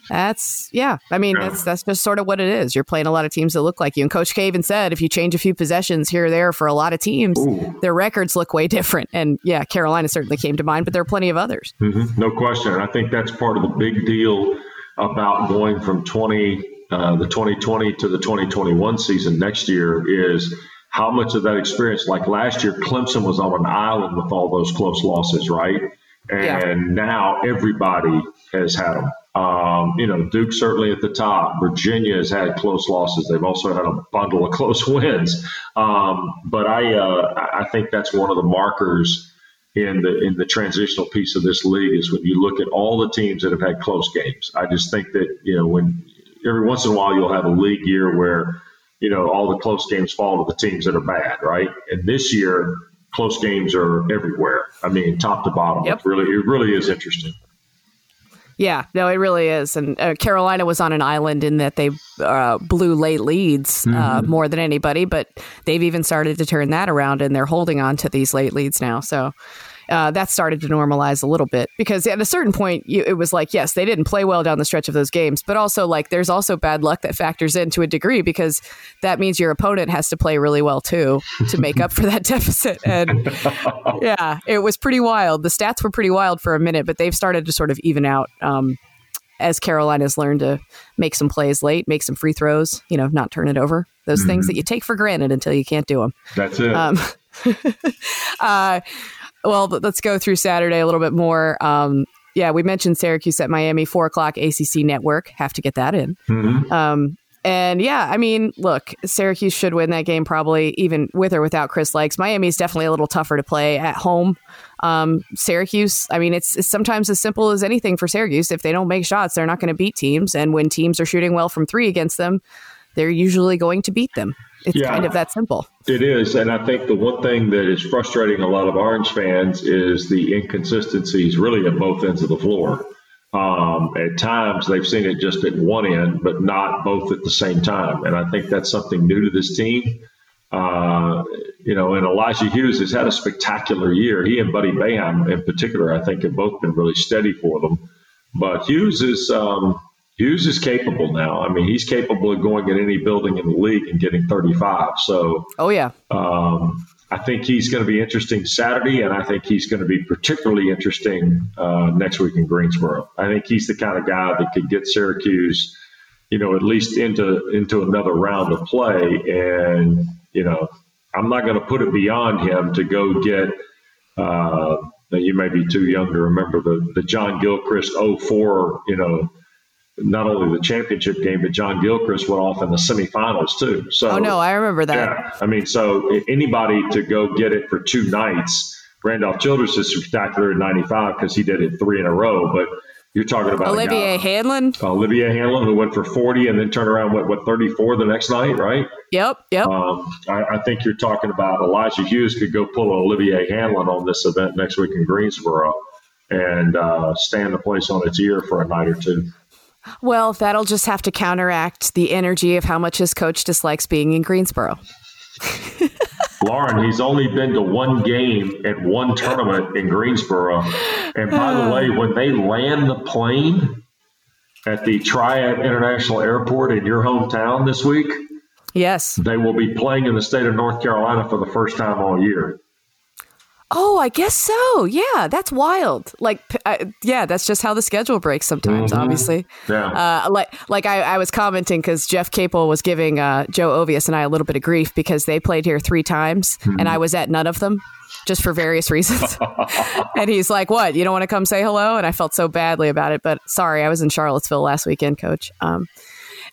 that's yeah. I mean, yeah. that's that's just sort of what it is. You're playing a lot of teams that look like you. And Coach K even said if you change a few possessions here or there for a lot of teams, Ooh. their records look way different. And yeah, Carolina certainly came to mind, but there are plenty of others. Mm-hmm. No question. And I think that's part of the big deal about going from 20 uh, the 2020 to the 2021 season next year is how much of that experience. Like last year, Clemson was on an island with all those close losses, right? And yeah. now everybody has had them. Um, you know, Duke certainly at the top. Virginia has had close losses. They've also had a bundle of close wins. Um, but I, uh, I think that's one of the markers in the in the transitional piece of this league is when you look at all the teams that have had close games. I just think that you know when every once in a while you'll have a league year where you know all the close games fall to the teams that are bad, right? And this year, close games are everywhere. I mean, top to bottom. Yep. It really, it really is interesting. Yeah, no, it really is. And uh, Carolina was on an island in that they uh, blew late leads uh, mm-hmm. more than anybody, but they've even started to turn that around and they're holding on to these late leads now. So uh, that started to normalize a little bit because at a certain point you, it was like yes they didn't play well down the stretch of those games but also like there's also bad luck that factors in to a degree because that means your opponent has to play really well too to make up for that deficit and yeah it was pretty wild the stats were pretty wild for a minute but they've started to sort of even out um, as Carolina's learned to make some plays late, make some free throws, you know, not turn it over. Those mm-hmm. things that you take for granted until you can't do them. That's it. Um, uh, well, let's go through Saturday a little bit more. Um, yeah, we mentioned Syracuse at Miami, four o'clock ACC network. Have to get that in. Mm-hmm. Um, And yeah, I mean, look, Syracuse should win that game probably even with or without Chris Lykes. Miami's definitely a little tougher to play at home. Um, Syracuse, I mean, it's, it's, sometimes as simple as anything for Syracuse. If they don't make shots, they're not going to beat teams. And when teams are shooting well from three against them, they're usually going to beat them. It's yeah, kind of that simple. It is. And I think the one thing that is frustrating a lot of Orange fans is the inconsistencies really at both ends of the floor. Um, at times, they've seen it just at one end, but not both at the same time. And I think that's something new to this team. Uh, you know, and Elijah Hughes has had a spectacular year. He and Buddy Boeheim, in particular, I think, have both been really steady for them. But Hughes is um, Hughes is capable now. I mean, he's capable of going in any building in the league and getting 35. So, oh yeah, um, I think he's going to be interesting Saturday, and I think he's going to be particularly interesting uh, next week in Greensboro. I think he's the kind of guy that could get Syracuse, you know, at least into into another round of play. And you know, I'm not going to put it beyond him to go get. Uh, you may be too young to remember the the John Gilchrist 04, you know not only the championship game, but John Gilchrist went off in the semifinals too. So, oh no, I remember that. Yeah, I mean, so anybody to go get it for two nights. Randolph Childress is spectacular in '95 because he did it three in a row. But you're talking about Olivier Hanlon. Olivier Hanlon, who went for 40 and then turned around went what 34 the next night, right? Yep, yep. Um, I, I, think you're talking about Elijah Hughes could go pull Olivier Hanlon on this event next week in Greensboro and uh, stand the place on its ear for a night or two. Well, that'll just have to counteract the energy of how much his coach dislikes being in Greensboro. Lauren, he's only been to one game at one tournament in Greensboro. And by the oh. way, when they land the plane at the Triad International Airport in your hometown this week, yes, they will be playing in the state of North Carolina for the first time all year. Oh, I guess so. Yeah, that's wild. Like, I, yeah, that's just how the schedule breaks sometimes. Mm-hmm. Obviously, yeah. Uh, like, like I, I was commenting because Jeff Capel was giving uh, Joe Ovies and I a little bit of grief because they played here three times mm-hmm. and I was at none of them, just for various reasons. and he's like, "What? You don't want to come say hello?" And I felt so badly about it, but sorry, I was in Charlottesville last weekend, Coach. Um,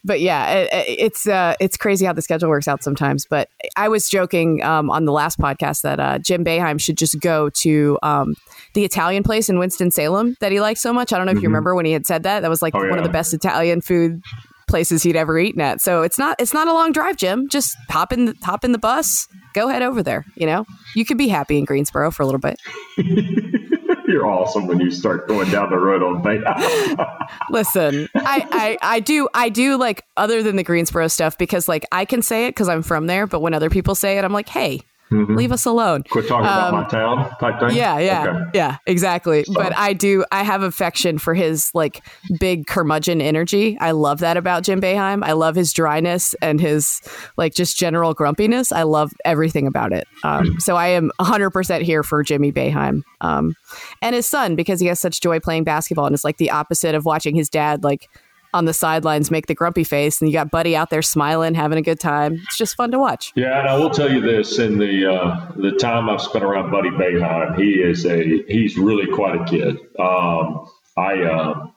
but yeah, it, it's uh, it's crazy how the schedule works out sometimes. But I was joking um, on the last podcast that uh, Jim Boeheim should just go to um, the Italian place in Winston Salem that he likes so much. I don't know if mm-hmm. you remember when he had said that. That was like oh, one yeah. of the best Italian food places he'd ever eaten at. So it's not it's not a long drive, Jim. Just hop in the, hop in the bus, go head over there. You know, you could be happy in Greensboro for a little bit. You're awesome when you start going down the road on bait. Listen, I, I, I do I do like other than the Greensboro stuff because like I can say it because I'm from there, but when other people say it, I'm like, hey, Mm-hmm. Leave us alone. Quit talking um, about my town type thing. Yeah, yeah, okay. yeah, exactly. So. But I do. I have affection for his like big curmudgeon energy. I love that about Jim Boeheim. I love his dryness and his like just general grumpiness. I love everything about it. Um, mm-hmm. so I am 100 percent here for Jimmy Boeheim um, and his son because he has such joy playing basketball and it's like the opposite of watching his dad like on the sidelines make the grumpy face, and you got Buddy out there smiling, having a good time. It's just fun to watch. Yeah, and I will tell you this: in the uh, the time I've spent around Buddy Boeheim, he is a he's really quite a kid. Um, I uh,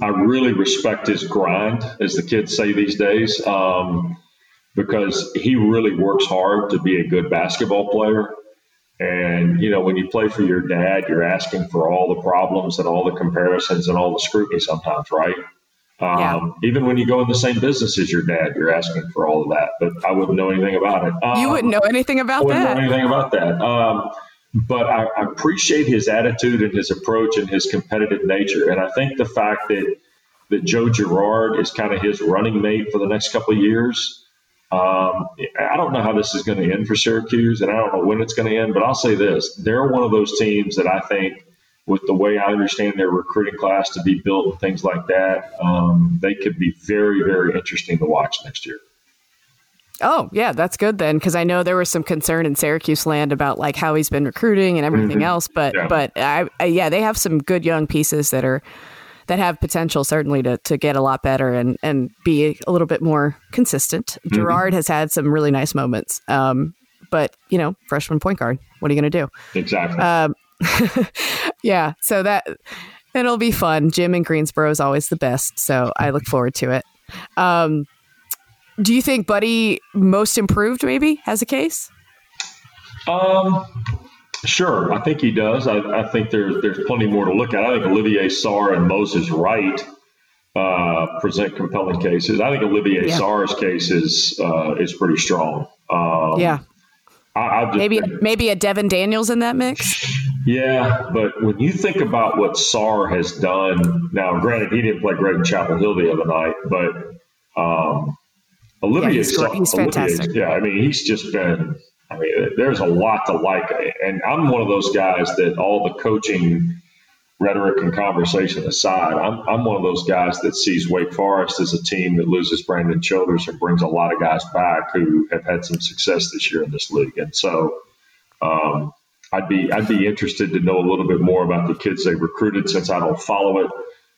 I really respect his grind, as the kids say these days, um, because he really works hard to be a good basketball player. And, you know, when you play for your dad, you're asking for all the problems and all the comparisons and all the scrutiny sometimes, right? Um, yeah. Even when you go in the same business as your dad, you're asking for all of that. But I wouldn't know anything about it. Um, you wouldn't know anything about that? I wouldn't that. Know anything about that. Um, but I, I, appreciate his attitude and his approach and his competitive nature. And I think the fact that that Joe Girard is kind of his running mate for the next couple of years. Um, I don't know how this is going to end for Syracuse, and I don't know when it's going to end. But I'll say this: they're one of those teams that I think with the way I understand their recruiting class to be built and things like that, um, they could be very, very interesting to watch next year. Oh yeah, that's good then, because I know there was some concern in Syracuse land about like how he's been recruiting and everything mm-hmm. else. But yeah. but I, I, yeah, they have some good young pieces that are that have potential certainly to to get a lot better and and be a little bit more consistent. Mm-hmm. Girard has had some really nice moments. Um, but you know, freshman point guard, what are you going to do? Exactly. Um, yeah, so that it'll be fun. Jim in Greensboro is always the best, so I look forward to it. Um, do you think Buddy most improved maybe has a case? Um, sure. I think he does. I, I think there's there's plenty more to look at. I think Olivier Sarr and Moses Wright uh, present compelling cases. I think Olivier yeah. Sarr's case is uh, is pretty strong. Um, yeah. I, just, maybe maybe a Devon Daniels in that mix. Yeah, but when you think about what Sarr has done, now granted he didn't play great in Chapel Hill the other night, but um, Olivier, yeah, he's, he's fantastic. yeah, I mean he's just been. I mean, there's a lot to like, and I'm one of those guys that all the coaching rhetoric and conversation aside, I'm, I'm one of those guys that sees Wake Forest as a team that loses Brandon Childress and brings a lot of guys back who have had some success this year in this league. And so um, I'd be I'd be interested to know a little bit more about the kids they recruited since I don't follow it.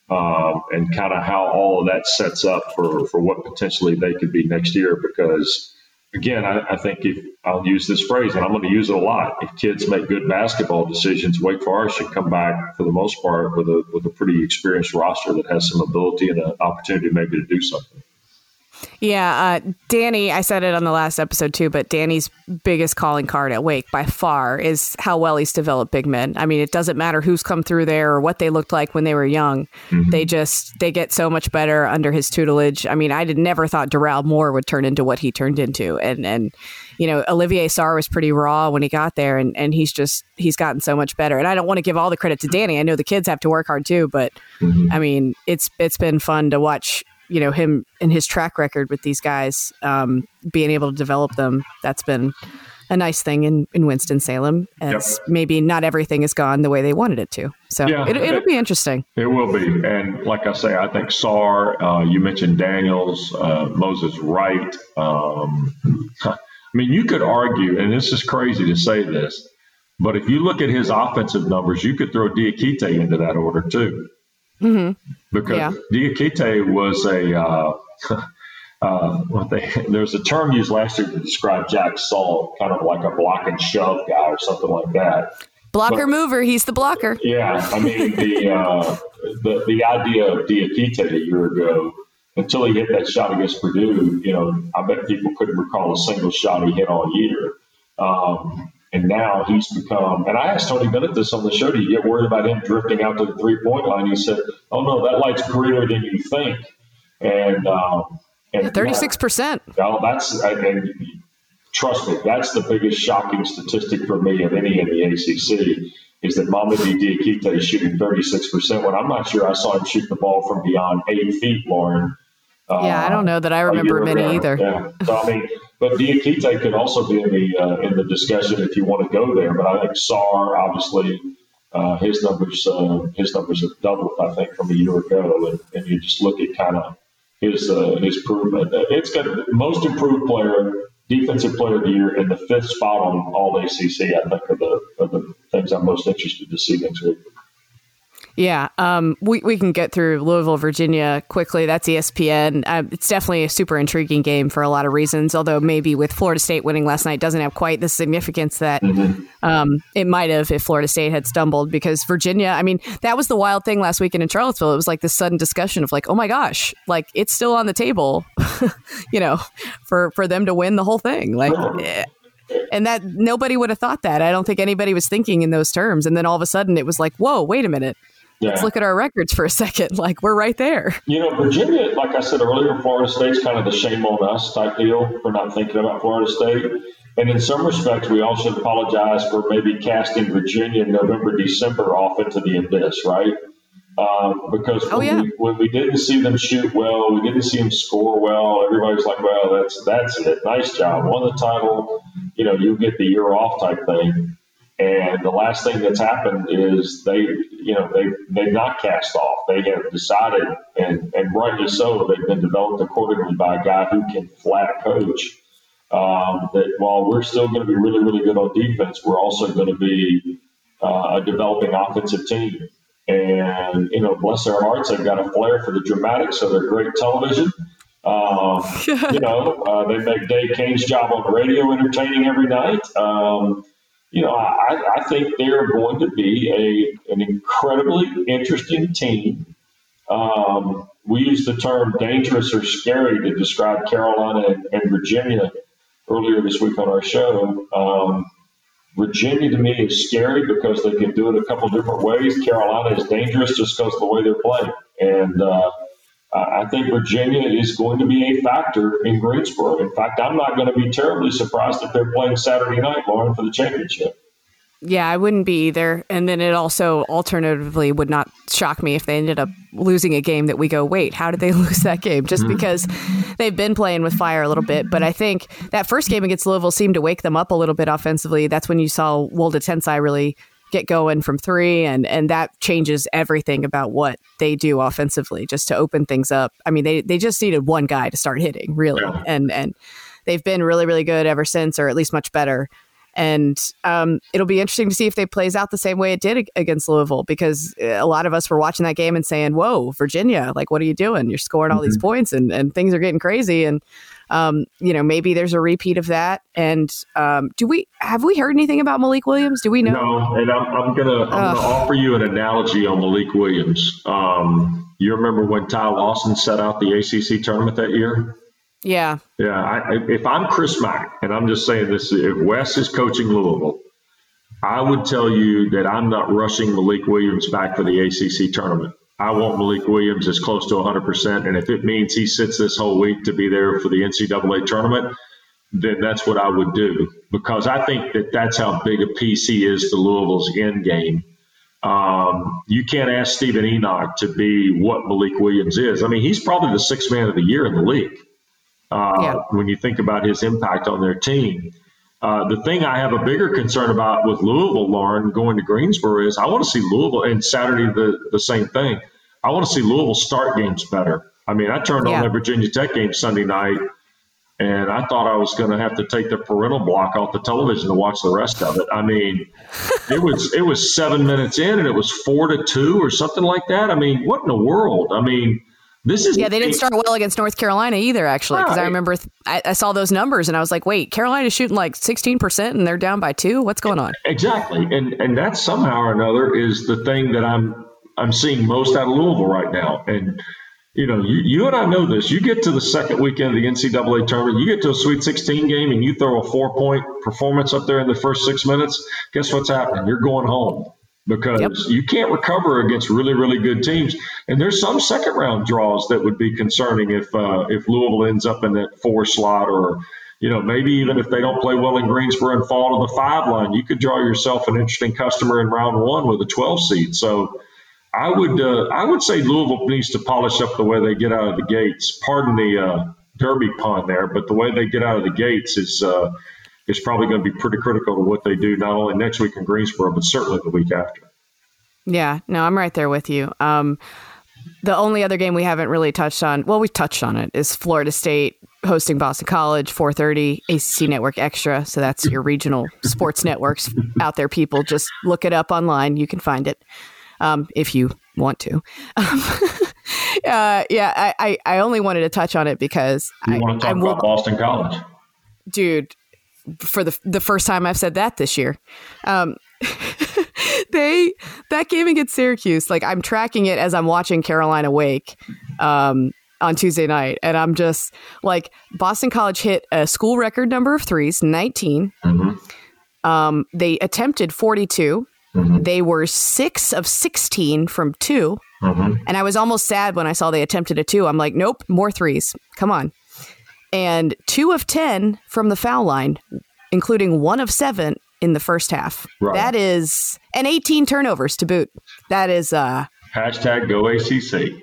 Um, and kind of how all of that sets up for, for what potentially they could be next year because again, I, I, think if I'll use this phrase, and I'm going to use it a lot, if kids make good basketball decisions, Wake Forest should come back for the most part with a with a pretty experienced roster that has some ability and an opportunity maybe to do something. Yeah, uh, Danny, I said it on the last episode too, but Danny's biggest calling card at Wake by far is how well he's developed big men. I mean, it doesn't matter who's come through there or what they looked like when they were young. Mm-hmm. They just they get so much better under his tutelage. I mean, I did never thought Doral Moore would turn into what he turned into, and and you know Olivier Sarr was pretty raw when he got there, and and he's just he's gotten so much better. And I don't want to give all the credit to Danny. I know the kids have to work hard too, but mm-hmm. I mean, it's it's been fun to watch you know him and his track record with these guys um, being able to develop them that's been a nice thing in, in Winston-Salem as yep. maybe not everything has gone the way they wanted it to. So yeah, it, will be interesting. It will be. And like I say, I think Sarr, uh, you mentioned Daniels, uh, Moses Wright. Um, I mean, you could argue, and this is crazy to say this, but if you look at his offensive numbers, you could throw Diakite into that order too. Mm-hmm. Because yeah. Diakite was a uh, uh, what they there's a term used last year to describe Jack Salt, kind of like a block and shove guy or something like that. Blocker but, mover, he's the blocker. Yeah, I mean the uh, the the idea of Diakite a year ago until he hit that shot against Purdue, you know, I bet people couldn't recall a single shot he hit all year. Um, and now he's become, and I asked Tony Bennett this on the show, do you get worried about him drifting out to the three point line? He said, oh no, that light's greener than you think. And, um, and 36%. Well, that's, and trust me, that's the biggest shocking statistic for me of any in the ACC is that Mamadi Diakite is shooting 36% when I'm not sure I saw him shoot the ball from beyond eight feet, Lauren. Yeah, uh, I don't know that I remember many ago. either. Yeah. So, I mean, but Diakite could also be in the uh, in the discussion if you want to go there. But I think Sarr, obviously, uh, his numbers uh, his numbers have doubled, I think, from a year ago. And, and you just look at kind of his uh, his improvement. It's got most improved player, defensive player of the year, and the fifth spot on All ACC. I think are the are the things I'm most interested to see next week. Yeah, um, we we can get through Louisville, Virginia quickly. That's ESPN. Uh, it's definitely a super intriguing game for a lot of reasons. Although maybe with Florida State winning last night doesn't have quite the significance that mm-hmm. um, it might have if Florida State had stumbled. Because Virginia, I mean, that was the wild thing last weekend in Charlottesville. It was like this sudden discussion of like, oh my gosh, like it's still on the table, you know, for for them to win the whole thing. Like. Eh, and that nobody would have thought that. I don't think anybody was thinking in those terms. And then all of a sudden it was like, whoa, wait a minute yeah. let's look at our records for a second. Like we're right there. You know, Virginia, like I said earlier, Florida State's kind of the shame on us type deal for not thinking about Florida State. And in some respects, we all should apologize for maybe casting Virginia in November, December off into the abyss, right? Um, because when, oh, yeah. we, when we didn't see them shoot well, we didn't see them score well. Everybody's like, "Well, that's that's it. Nice job, won the title. You know, you get the year off type thing." And the last thing that's happened is they, you know, they they've not cast off. They have decided, and and rightly so, they've been developed accordingly by a guy who can flat coach. Um, that while we're still going to be really really good on defense, we're also going to be uh, a developing offensive team. And you know, bless their hearts, they've got a flair for the dramatic, so they're great television. Um, you know, uh, they make Dave Koehn's job on the radio entertaining every night. Um, you know, I, I think they're going to be a an incredibly interesting team. Um, we use the term dangerous or scary to describe Carolina and, and Virginia earlier this week on our show. Um, Virginia to me is scary because they can do it a couple different ways. Carolina is dangerous just because of the way they're playing. And uh, I think Virginia is going to be a factor in Greensboro. In fact, I'm not going to be terribly surprised if they're playing Saturday night, Lauren, for the championship. Yeah, I wouldn't be either. And then it also alternatively would not shock me if they ended up losing a game that we go, wait, how did they lose that game? Just mm-hmm. because they've been playing with fire a little bit. But I think that first game against Louisville seemed to wake them up a little bit offensively. That's when you saw Woldetensae really get going from three and and that changes everything about what they do offensively just to open things up. I mean, they they just needed one guy to start hitting, really. And and they've been really, really good ever since, or at least much better. And um, it'll be interesting to see if they plays out the same way it did against Louisville, because uh, a lot of us were watching that game and saying, "Whoa, Virginia! Like, what are you doing? You're scoring all mm-hmm. these points, and and things are getting crazy." And um, you know, maybe there's a repeat of that. And um, do we have we heard anything about Malik Williams? Do we know? No, and I'm, I'm gonna I'm gonna offer you an analogy on Malik Williams. Um, you remember when Ty Lawson set out the ACC tournament that year? Yeah. Yeah. I, if I'm Chris Mack, and I'm just saying this, if Wes is coaching Louisville, I would tell you that I'm not rushing Malik Williams back for the ACC tournament. I want Malik Williams as close to 100%. And if it means he sits this whole week to be there for the NCAA tournament, then that's what I would do because I think that that's how big a piece he is to Louisville's end game. Um, you can't ask Steven Enoch to be what Malik Williams is. I mean, he's probably the sixth man of the year in the league uh, yeah. when you think about his impact on their team. Uh, the thing I have a bigger concern about with Louisville, Lauren, going to Greensboro is I want to see Louisville, and Saturday the, the same thing. I want to see Louisville start games better. I mean, I turned yeah. on that Virginia Tech game Sunday night, and I thought I was going to have to take the parental block off the television to watch the rest of it. I mean, it was it was seven minutes in, and it was four to two or something like that. I mean, what in the world? I mean, this is yeah. They didn't start well against North Carolina either, actually, because right. I remember th- I, I, saw those numbers and I was like, wait, Carolina's shooting like sixteen percent and they're down by two. What's going on? Exactly, and and that somehow or another is the thing that I'm I'm seeing most out of Louisville right now, and. You know, you, you and I know this. You get to the second weekend of the NCAA tournament, you get to a Sweet 16 game, and you throw a four point performance up there in the first six minutes. Guess what's happening? You're going home because yep. you can't recover against really, really good teams. And there's some second round draws that would be concerning if uh, if Louisville ends up in that four slot, or you know maybe even if they don't play well in Greensboro and fall to the five line, you could draw yourself an interesting customer in round one with a 12 seed. So. I would uh, I would say Louisville needs to polish up the way they get out of the gates. Pardon the uh, derby pun there, but the way they get out of the gates is uh, is probably going to be pretty critical to what they do not only next week in Greensboro, but certainly the week after. Yeah, no, I'm right there with you. Um, the only other game we haven't really touched on, well, we touched on it, is Florida State hosting Boston College, 4:30 ACC Network Extra. So that's your regional sports networks out there. People just look it up online. You can find it um, if you want to. Um, uh, yeah, I, I, only wanted to touch on it because you I want to talk I, about Boston College, dude for the the first time I've said that this year. Um, they that game against Syracuse, like I'm tracking it as I'm watching Carolina Wake um, on Tuesday night, and I'm just like Boston College hit a school record number of threes, 19. Mm-hmm. Um, they attempted 42. Mm-hmm. They were six of 16 from 2 mm-hmm. And I was almost sad when I saw they attempted a two. I'm like, nope, more threes. Come on and two of 10 from the foul line, including one of seven in the first half. Right. That is, and 18 turnovers to boot. That is, uh, hashtag go ACC.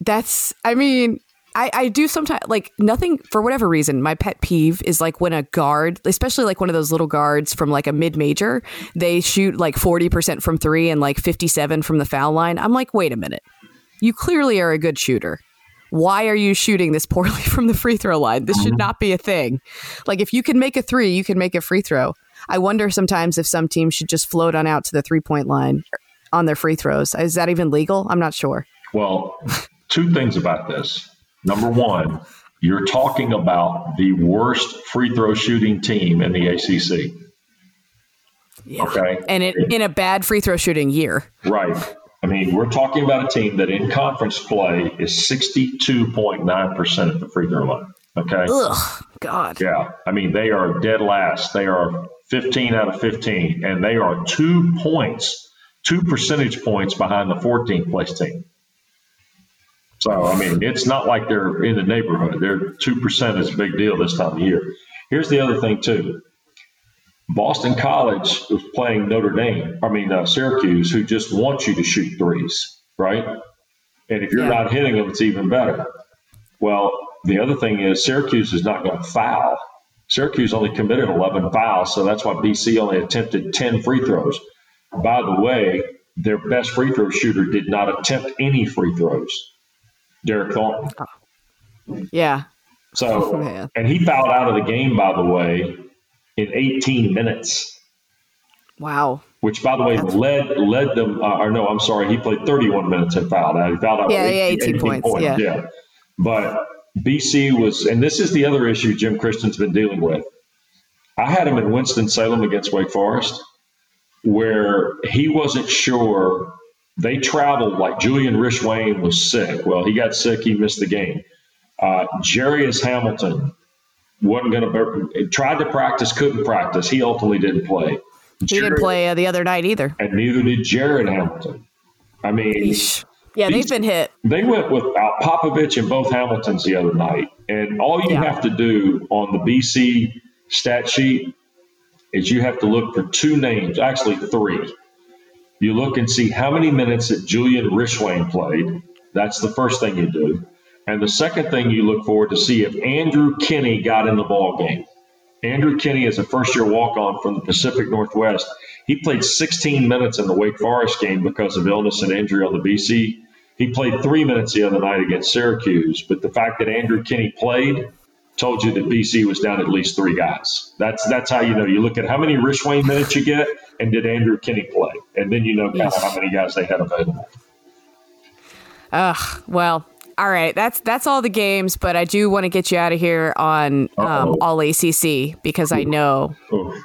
That's, I mean, I, I do sometimes like nothing for whatever reason. My pet peeve is like when a guard, especially like one of those little guards from like a mid major, they shoot like 40% from three and like 57 from the foul line. I'm like, wait a minute. You clearly are a good shooter why are you shooting this poorly from the free throw line? This should mm-hmm. not be a thing. Like if you can make a three, you can make a free throw. I wonder sometimes if some teams should just float on out to the three point line on their free throws. Is that even legal? I'm not sure. Well, two things about this. Number one, you're talking about the worst free throw shooting team in the ACC. Yeah. Okay. And it, in a bad free throw shooting year. Right. I mean, we're talking about a team that in conference play is 62.9% at the free throw line. Okay. Ugh, God. Yeah. I mean, they are dead last. They are 15 out of 15, and they are two points, two percentage points behind the 14th place team. So, I mean, it's not like they're in the neighborhood. They're 2% is a big deal this time of year. Here's the other thing, too. Boston College was playing Notre Dame, I mean, uh, Syracuse, who just wants you to shoot threes, right? And if you're yeah. not hitting them, it's even better. Well, the other thing is Syracuse is not going to foul. Syracuse only committed 11 fouls, so that's why BC only attempted 10 free throws. By the way, their best free throw shooter did not attempt any free throws. Derryck Thornton. Yeah. So, oh, and he fouled out of the game, by the way, in 18 minutes. Wow. Which, by the way, That's... led led them. Uh, or no, I'm sorry, he played 31 minutes and fouled out. He fouled out. Yeah, 18, yeah, 18, 18 points. points. Yeah. yeah. But BC was, and this is the other issue Jim Christian's been dealing with. I had him in Winston Salem against Wake Forest, where he wasn't sure. They traveled like Julian Rishwain was sick. Well, he got sick. He missed the game. Uh, Jairus Hamilton wasn't going to tried to practice, couldn't practice. He ultimately didn't play. He Jared, didn't play uh, the other night either, and neither did Jared Hamilton. I mean, Eesh. yeah, they've been hit. They went with Popovic and both Hamiltons the other night, and all you yeah. have to do on the BC stat sheet is you have to look for two names, actually three. You look and see how many minutes that Julian Rishwain played. That's the first thing you do. And the second thing you look forward to see if Andrew Kinney got in the ball game. Andrew Kinney is a first year walk on from the Pacific Northwest. He played 16 minutes in the Wake Forest game because of illness and injury on the BC. He played three minutes the other night against Syracuse, but the fact that Andrew Kinney played told you that BC was down at least three guys. That's that's how you know. You look at how many Rishwain minutes you get, and did Andrew Kinney play, and then you know kind of how many guys they had available. Ugh. Well, all right, that's that's all the games, but I do want to get you out of here on um, all ACC because I know I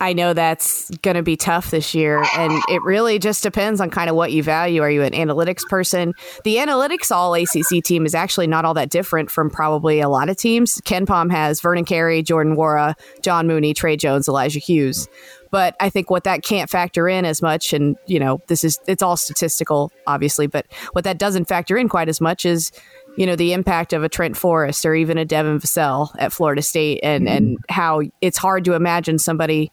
I know that's going to be tough this year, and it really just depends on kind of what you value. Are you an analytics person? The analytics all ACC team is actually not all that different from probably a lot of teams. KenPom has Vernon Carey, Jordan Nwora, John Mooney, Tre Jones, Elijah Hughes. But I think what that can't factor in as much, and you know, this is it's all statistical, obviously, but what that doesn't factor in quite as much is you know the impact of a Trent Forrest or even a Devin Vassell at Florida State, and mm-hmm. and how it's hard to imagine somebody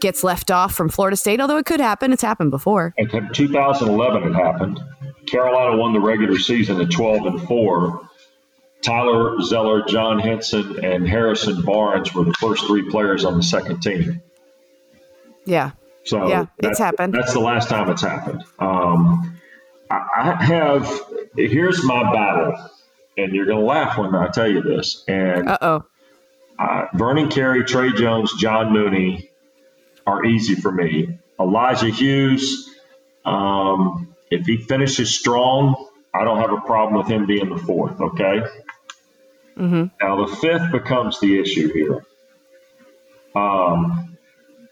gets left off from Florida State. Although it could happen, it's happened before. In 2011, it happened. Carolina won the regular season at 12 and four. Tyler Zeller, John Henson, and Harrison Barnes were the first three players on the second team. Yeah. So yeah, it's happened. That's the last time it's happened. Um, I, I have here's my battle, and you're going to laugh when I tell you this. And uh-oh. Uh, Vernon Carey, Tre Jones, John Mooney are easy for me. Elijah Hughes, um, if he finishes strong, I don't have a problem with him being the fourth. Okay. Mm-hmm. Now the fifth becomes the issue here. Um,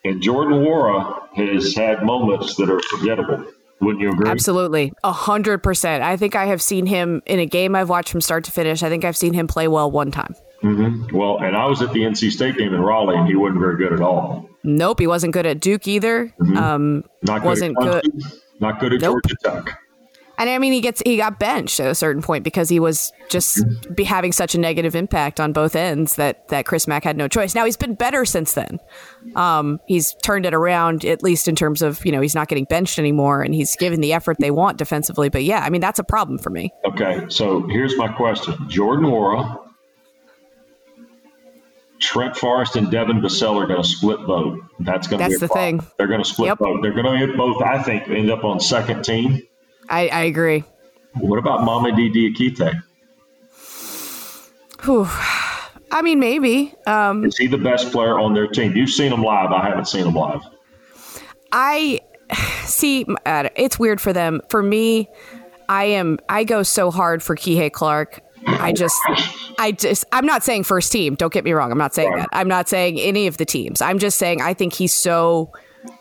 and Jordan Nwora has had moments that are forgettable. Wouldn't you agree? Absolutely. A hundred percent. I think I have seen him in a game I've watched from start to finish. I think I've seen him play well one time. Mm-hmm. Well, and I was at the NC State game in Raleigh, and he wasn't very good at all. Nope, he wasn't good at Duke either. Mm-hmm. Um, not good wasn't good. Not good at nope. Georgia Tech. And I mean, he gets he got benched at a certain point because he was just be having such a negative impact on both ends that that Chris Mack had no choice. Now he's been better since then. Um, he's turned it around at least in terms of you know he's not getting benched anymore and he's given the effort they want defensively. But yeah, I mean that's a problem for me. Okay, so here's my question: Jordan Nwora, Trent Forrest, and Devin Vassell are going to split vote. That's going to that's be the problem. thing. They're going to split yep. vote. They're going to both. I think end up on second team. I, I agree. What about Mamadi Diakite? Whew. I mean, maybe. Um, Is he the best player on their team? You've seen him live. I haven't seen him live. I see. It's weird for them. For me, I am. I go so hard for Kihei Clark. I just, I just, I'm not saying first team. Don't get me wrong. I'm not saying that. I'm not saying any of the teams. I'm just saying I think he's so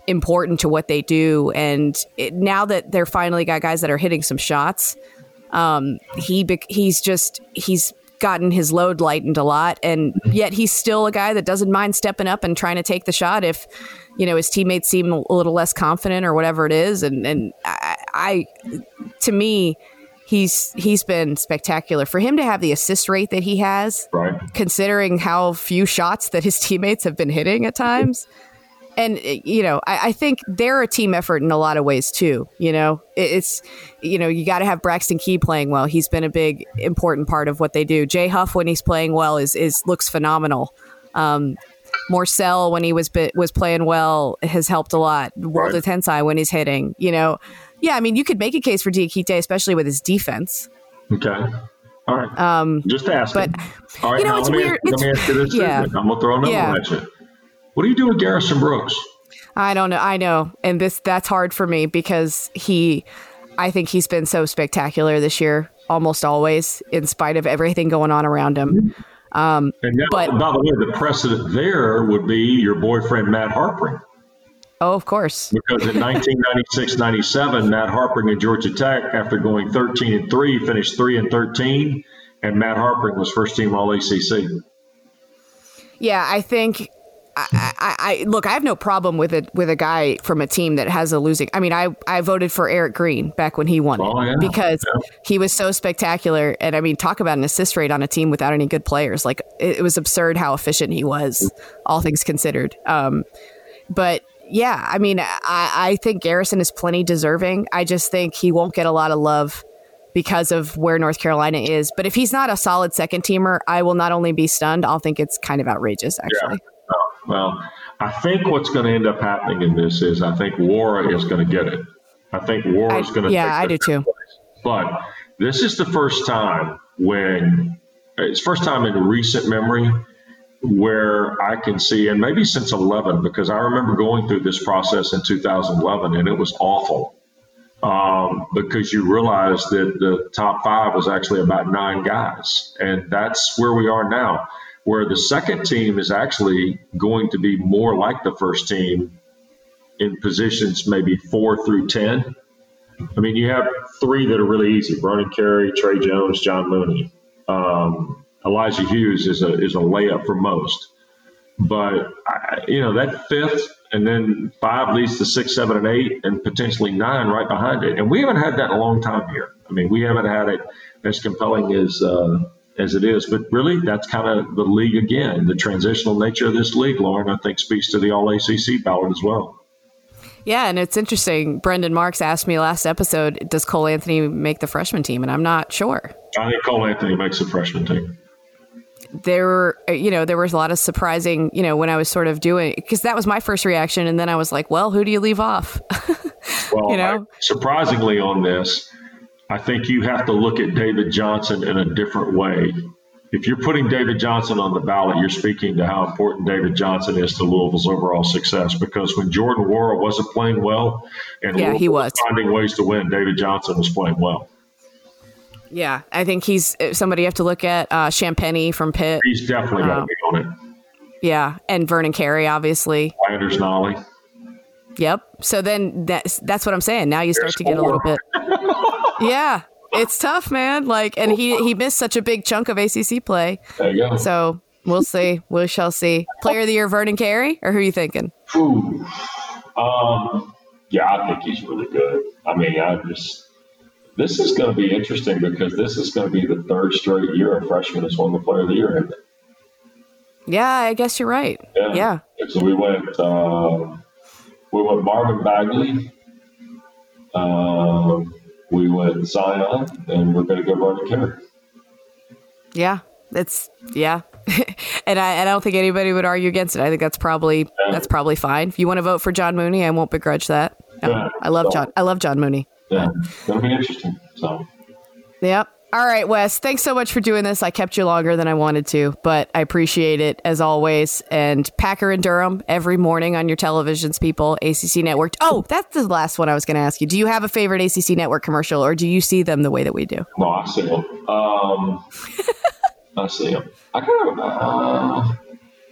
important to what they do. And it, now that they're finally got guys that are hitting some shots, um, he he's just he's gotten his load lightened a lot, and yet he's still a guy that doesn't mind stepping up and trying to take the shot if you know his teammates seem a little less confident or whatever it is. And and I, I to me. He's he's been spectacular. For him to have the assist rate that he has, right. considering how few shots that his teammates have been hitting at times. And you know I, I, think they're a team effort in a lot of ways too you know? It's you know you got to have braxton key playing well. He's been a big important part of what they do. Jay huff when he's playing well is is looks phenomenal. Um Morsell when he was was playing well has helped a lot. World right. of Tensai when he's hitting, you know, yeah. I mean, you could make a case for Diakite, especially with his defense. Okay, all right. Um, Just ask. But all right, you know, it's let weird. Me, it's, let me ask you this. Yeah. I'm gonna throw another yeah. one at you. What do you do with Garrison Brooks? I don't know. I know. And this that's hard for me because he I think he's been so spectacular this year, almost always, in spite of everything going on around him. Um, and now, but by the way, the precedent there would be your boyfriend Matt Harpring. Oh, of course. Because in 1996-97, Matt Harpring at Georgia Tech, after going 13 and three, finished three and 13, and Matt Harpring was first team All ACC. Yeah, I think I, I, I, look. I have no problem with it with a guy from a team that has a losing. I mean, I I voted for Erick Green back when he won oh, it yeah, because yeah. he was so spectacular. And I mean, talk about an assist rate on a team without any good players. Like it, it was absurd how efficient he was, all things considered. Um, but yeah, I mean, I, I think Garrison is plenty deserving. I just think he won't get a lot of love because of where North Carolina is. But if he's not a solid second teamer, I will not only be stunned, I'll think it's kind of outrageous, actually. Yeah. Well, I think what's going to end up happening in this is I think Nwora is going to get it. I think Nwora is going to. Yeah, I do too. Place. But this is the first time when it's first time in recent memory where I can see, and maybe since 11, because I remember going through this process in 2011 and it was awful. Um, because you realize that the top five was actually about nine guys. And that's where we are now where the second team is actually going to be more like the first team in positions maybe four through 10. I mean, you have three that are really easy Vernon Carey, Tre Jones, John Mooney. Um, Elijah Hughes is a, is a layup for most. But, I, you know, that fifth and then five leads to six, seven, and eight, and potentially nine right behind it. And we haven't had that in a long time here. I mean, we haven't had it as compelling as uh, as it is. But really, that's kind of the league again. The transitional nature of this league, Lauren, I think speaks to the All ACC ballot as well. Yeah, and it's interesting. Brendan Marks asked me last episode, does Cole Anthony make the freshman team? And I'm not sure. I think Cole Anthony makes the freshman team. There were, uh, you know, there was a lot of surprising, you know, when I was sort of doing because that was my first reaction, and then I was like, well, who do you leave off? well, you know, I, surprisingly on this, I think you have to look at David Johnson in a different way. If you're putting David Johnson on the ballot, you're speaking to how important David Johnson is to Louisville's overall success. Because when Jordan Nwora wasn't playing well, and yeah, he was finding ways to win, David Johnson was playing well. Yeah, I think he's uh, somebody you have to look at. Uh, Champagnie from Pitt. He's definitely got to be on it. Yeah, and Vernon Carey, obviously. Landers Nolley. Yep. So then that's that's what I'm saying. Now you start There's to get four. a little bit. yeah, it's tough, man. Like, and he he missed such a big chunk of ACC play. There you go. So we'll see. We shall see. Player of the year, Vernon Carey, or who are you thinking? Ooh. Um. Yeah, I think he's really good. I mean, I just this is going to be interesting because this is going to be the third straight year a freshman has won the Player of the Year. Yeah, I guess you're right. Yeah. yeah. So we went. Uh, we went Marvin Bagley. Um, we went Zion, and we're going to go Vernon Carey. Yeah, it's yeah, and I, I don't think anybody would argue against it. I think that's probably yeah. that's probably fine. If you want to vote for John Mooney, I won't begrudge that. No, yeah, I love so, John. I love John Mooney. Yeah, it's to be interesting. So. Yep. All right, Wes, thanks so much for doing this. I kept you longer than I wanted to, but I appreciate it as always. And Packer and Durham every morning on your televisions, people, ACC Network. Oh, that's the last one I was going to ask you. Do you have a favorite ACC Network commercial or do you see them the way that we do? No, I see them. Um, I see them. I kind of, uh,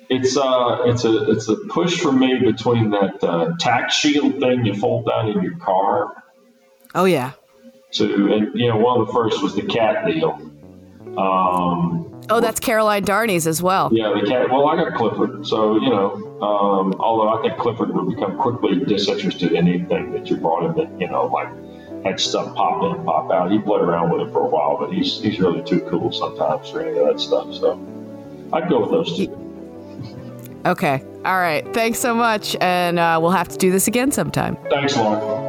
it's uh it's a it's a push for me between that uh, tax shield thing you fold down in your car. Oh yeah. To and you know one of the first was the cat deal. Um, oh, that's Caroline Darney's as well. Yeah, the cat. Well, I got Clifford, so you know. Um, although I think Clifford would become quickly disinterested in anything that you brought him that you know like had stuff pop in, and pop out. He played around with it for a while, but he's he's really too cool sometimes for any of that stuff. So I'd go with those two. Okay. All right. Thanks so much. And uh, we'll have to do this again sometime. Thanks, Lauren.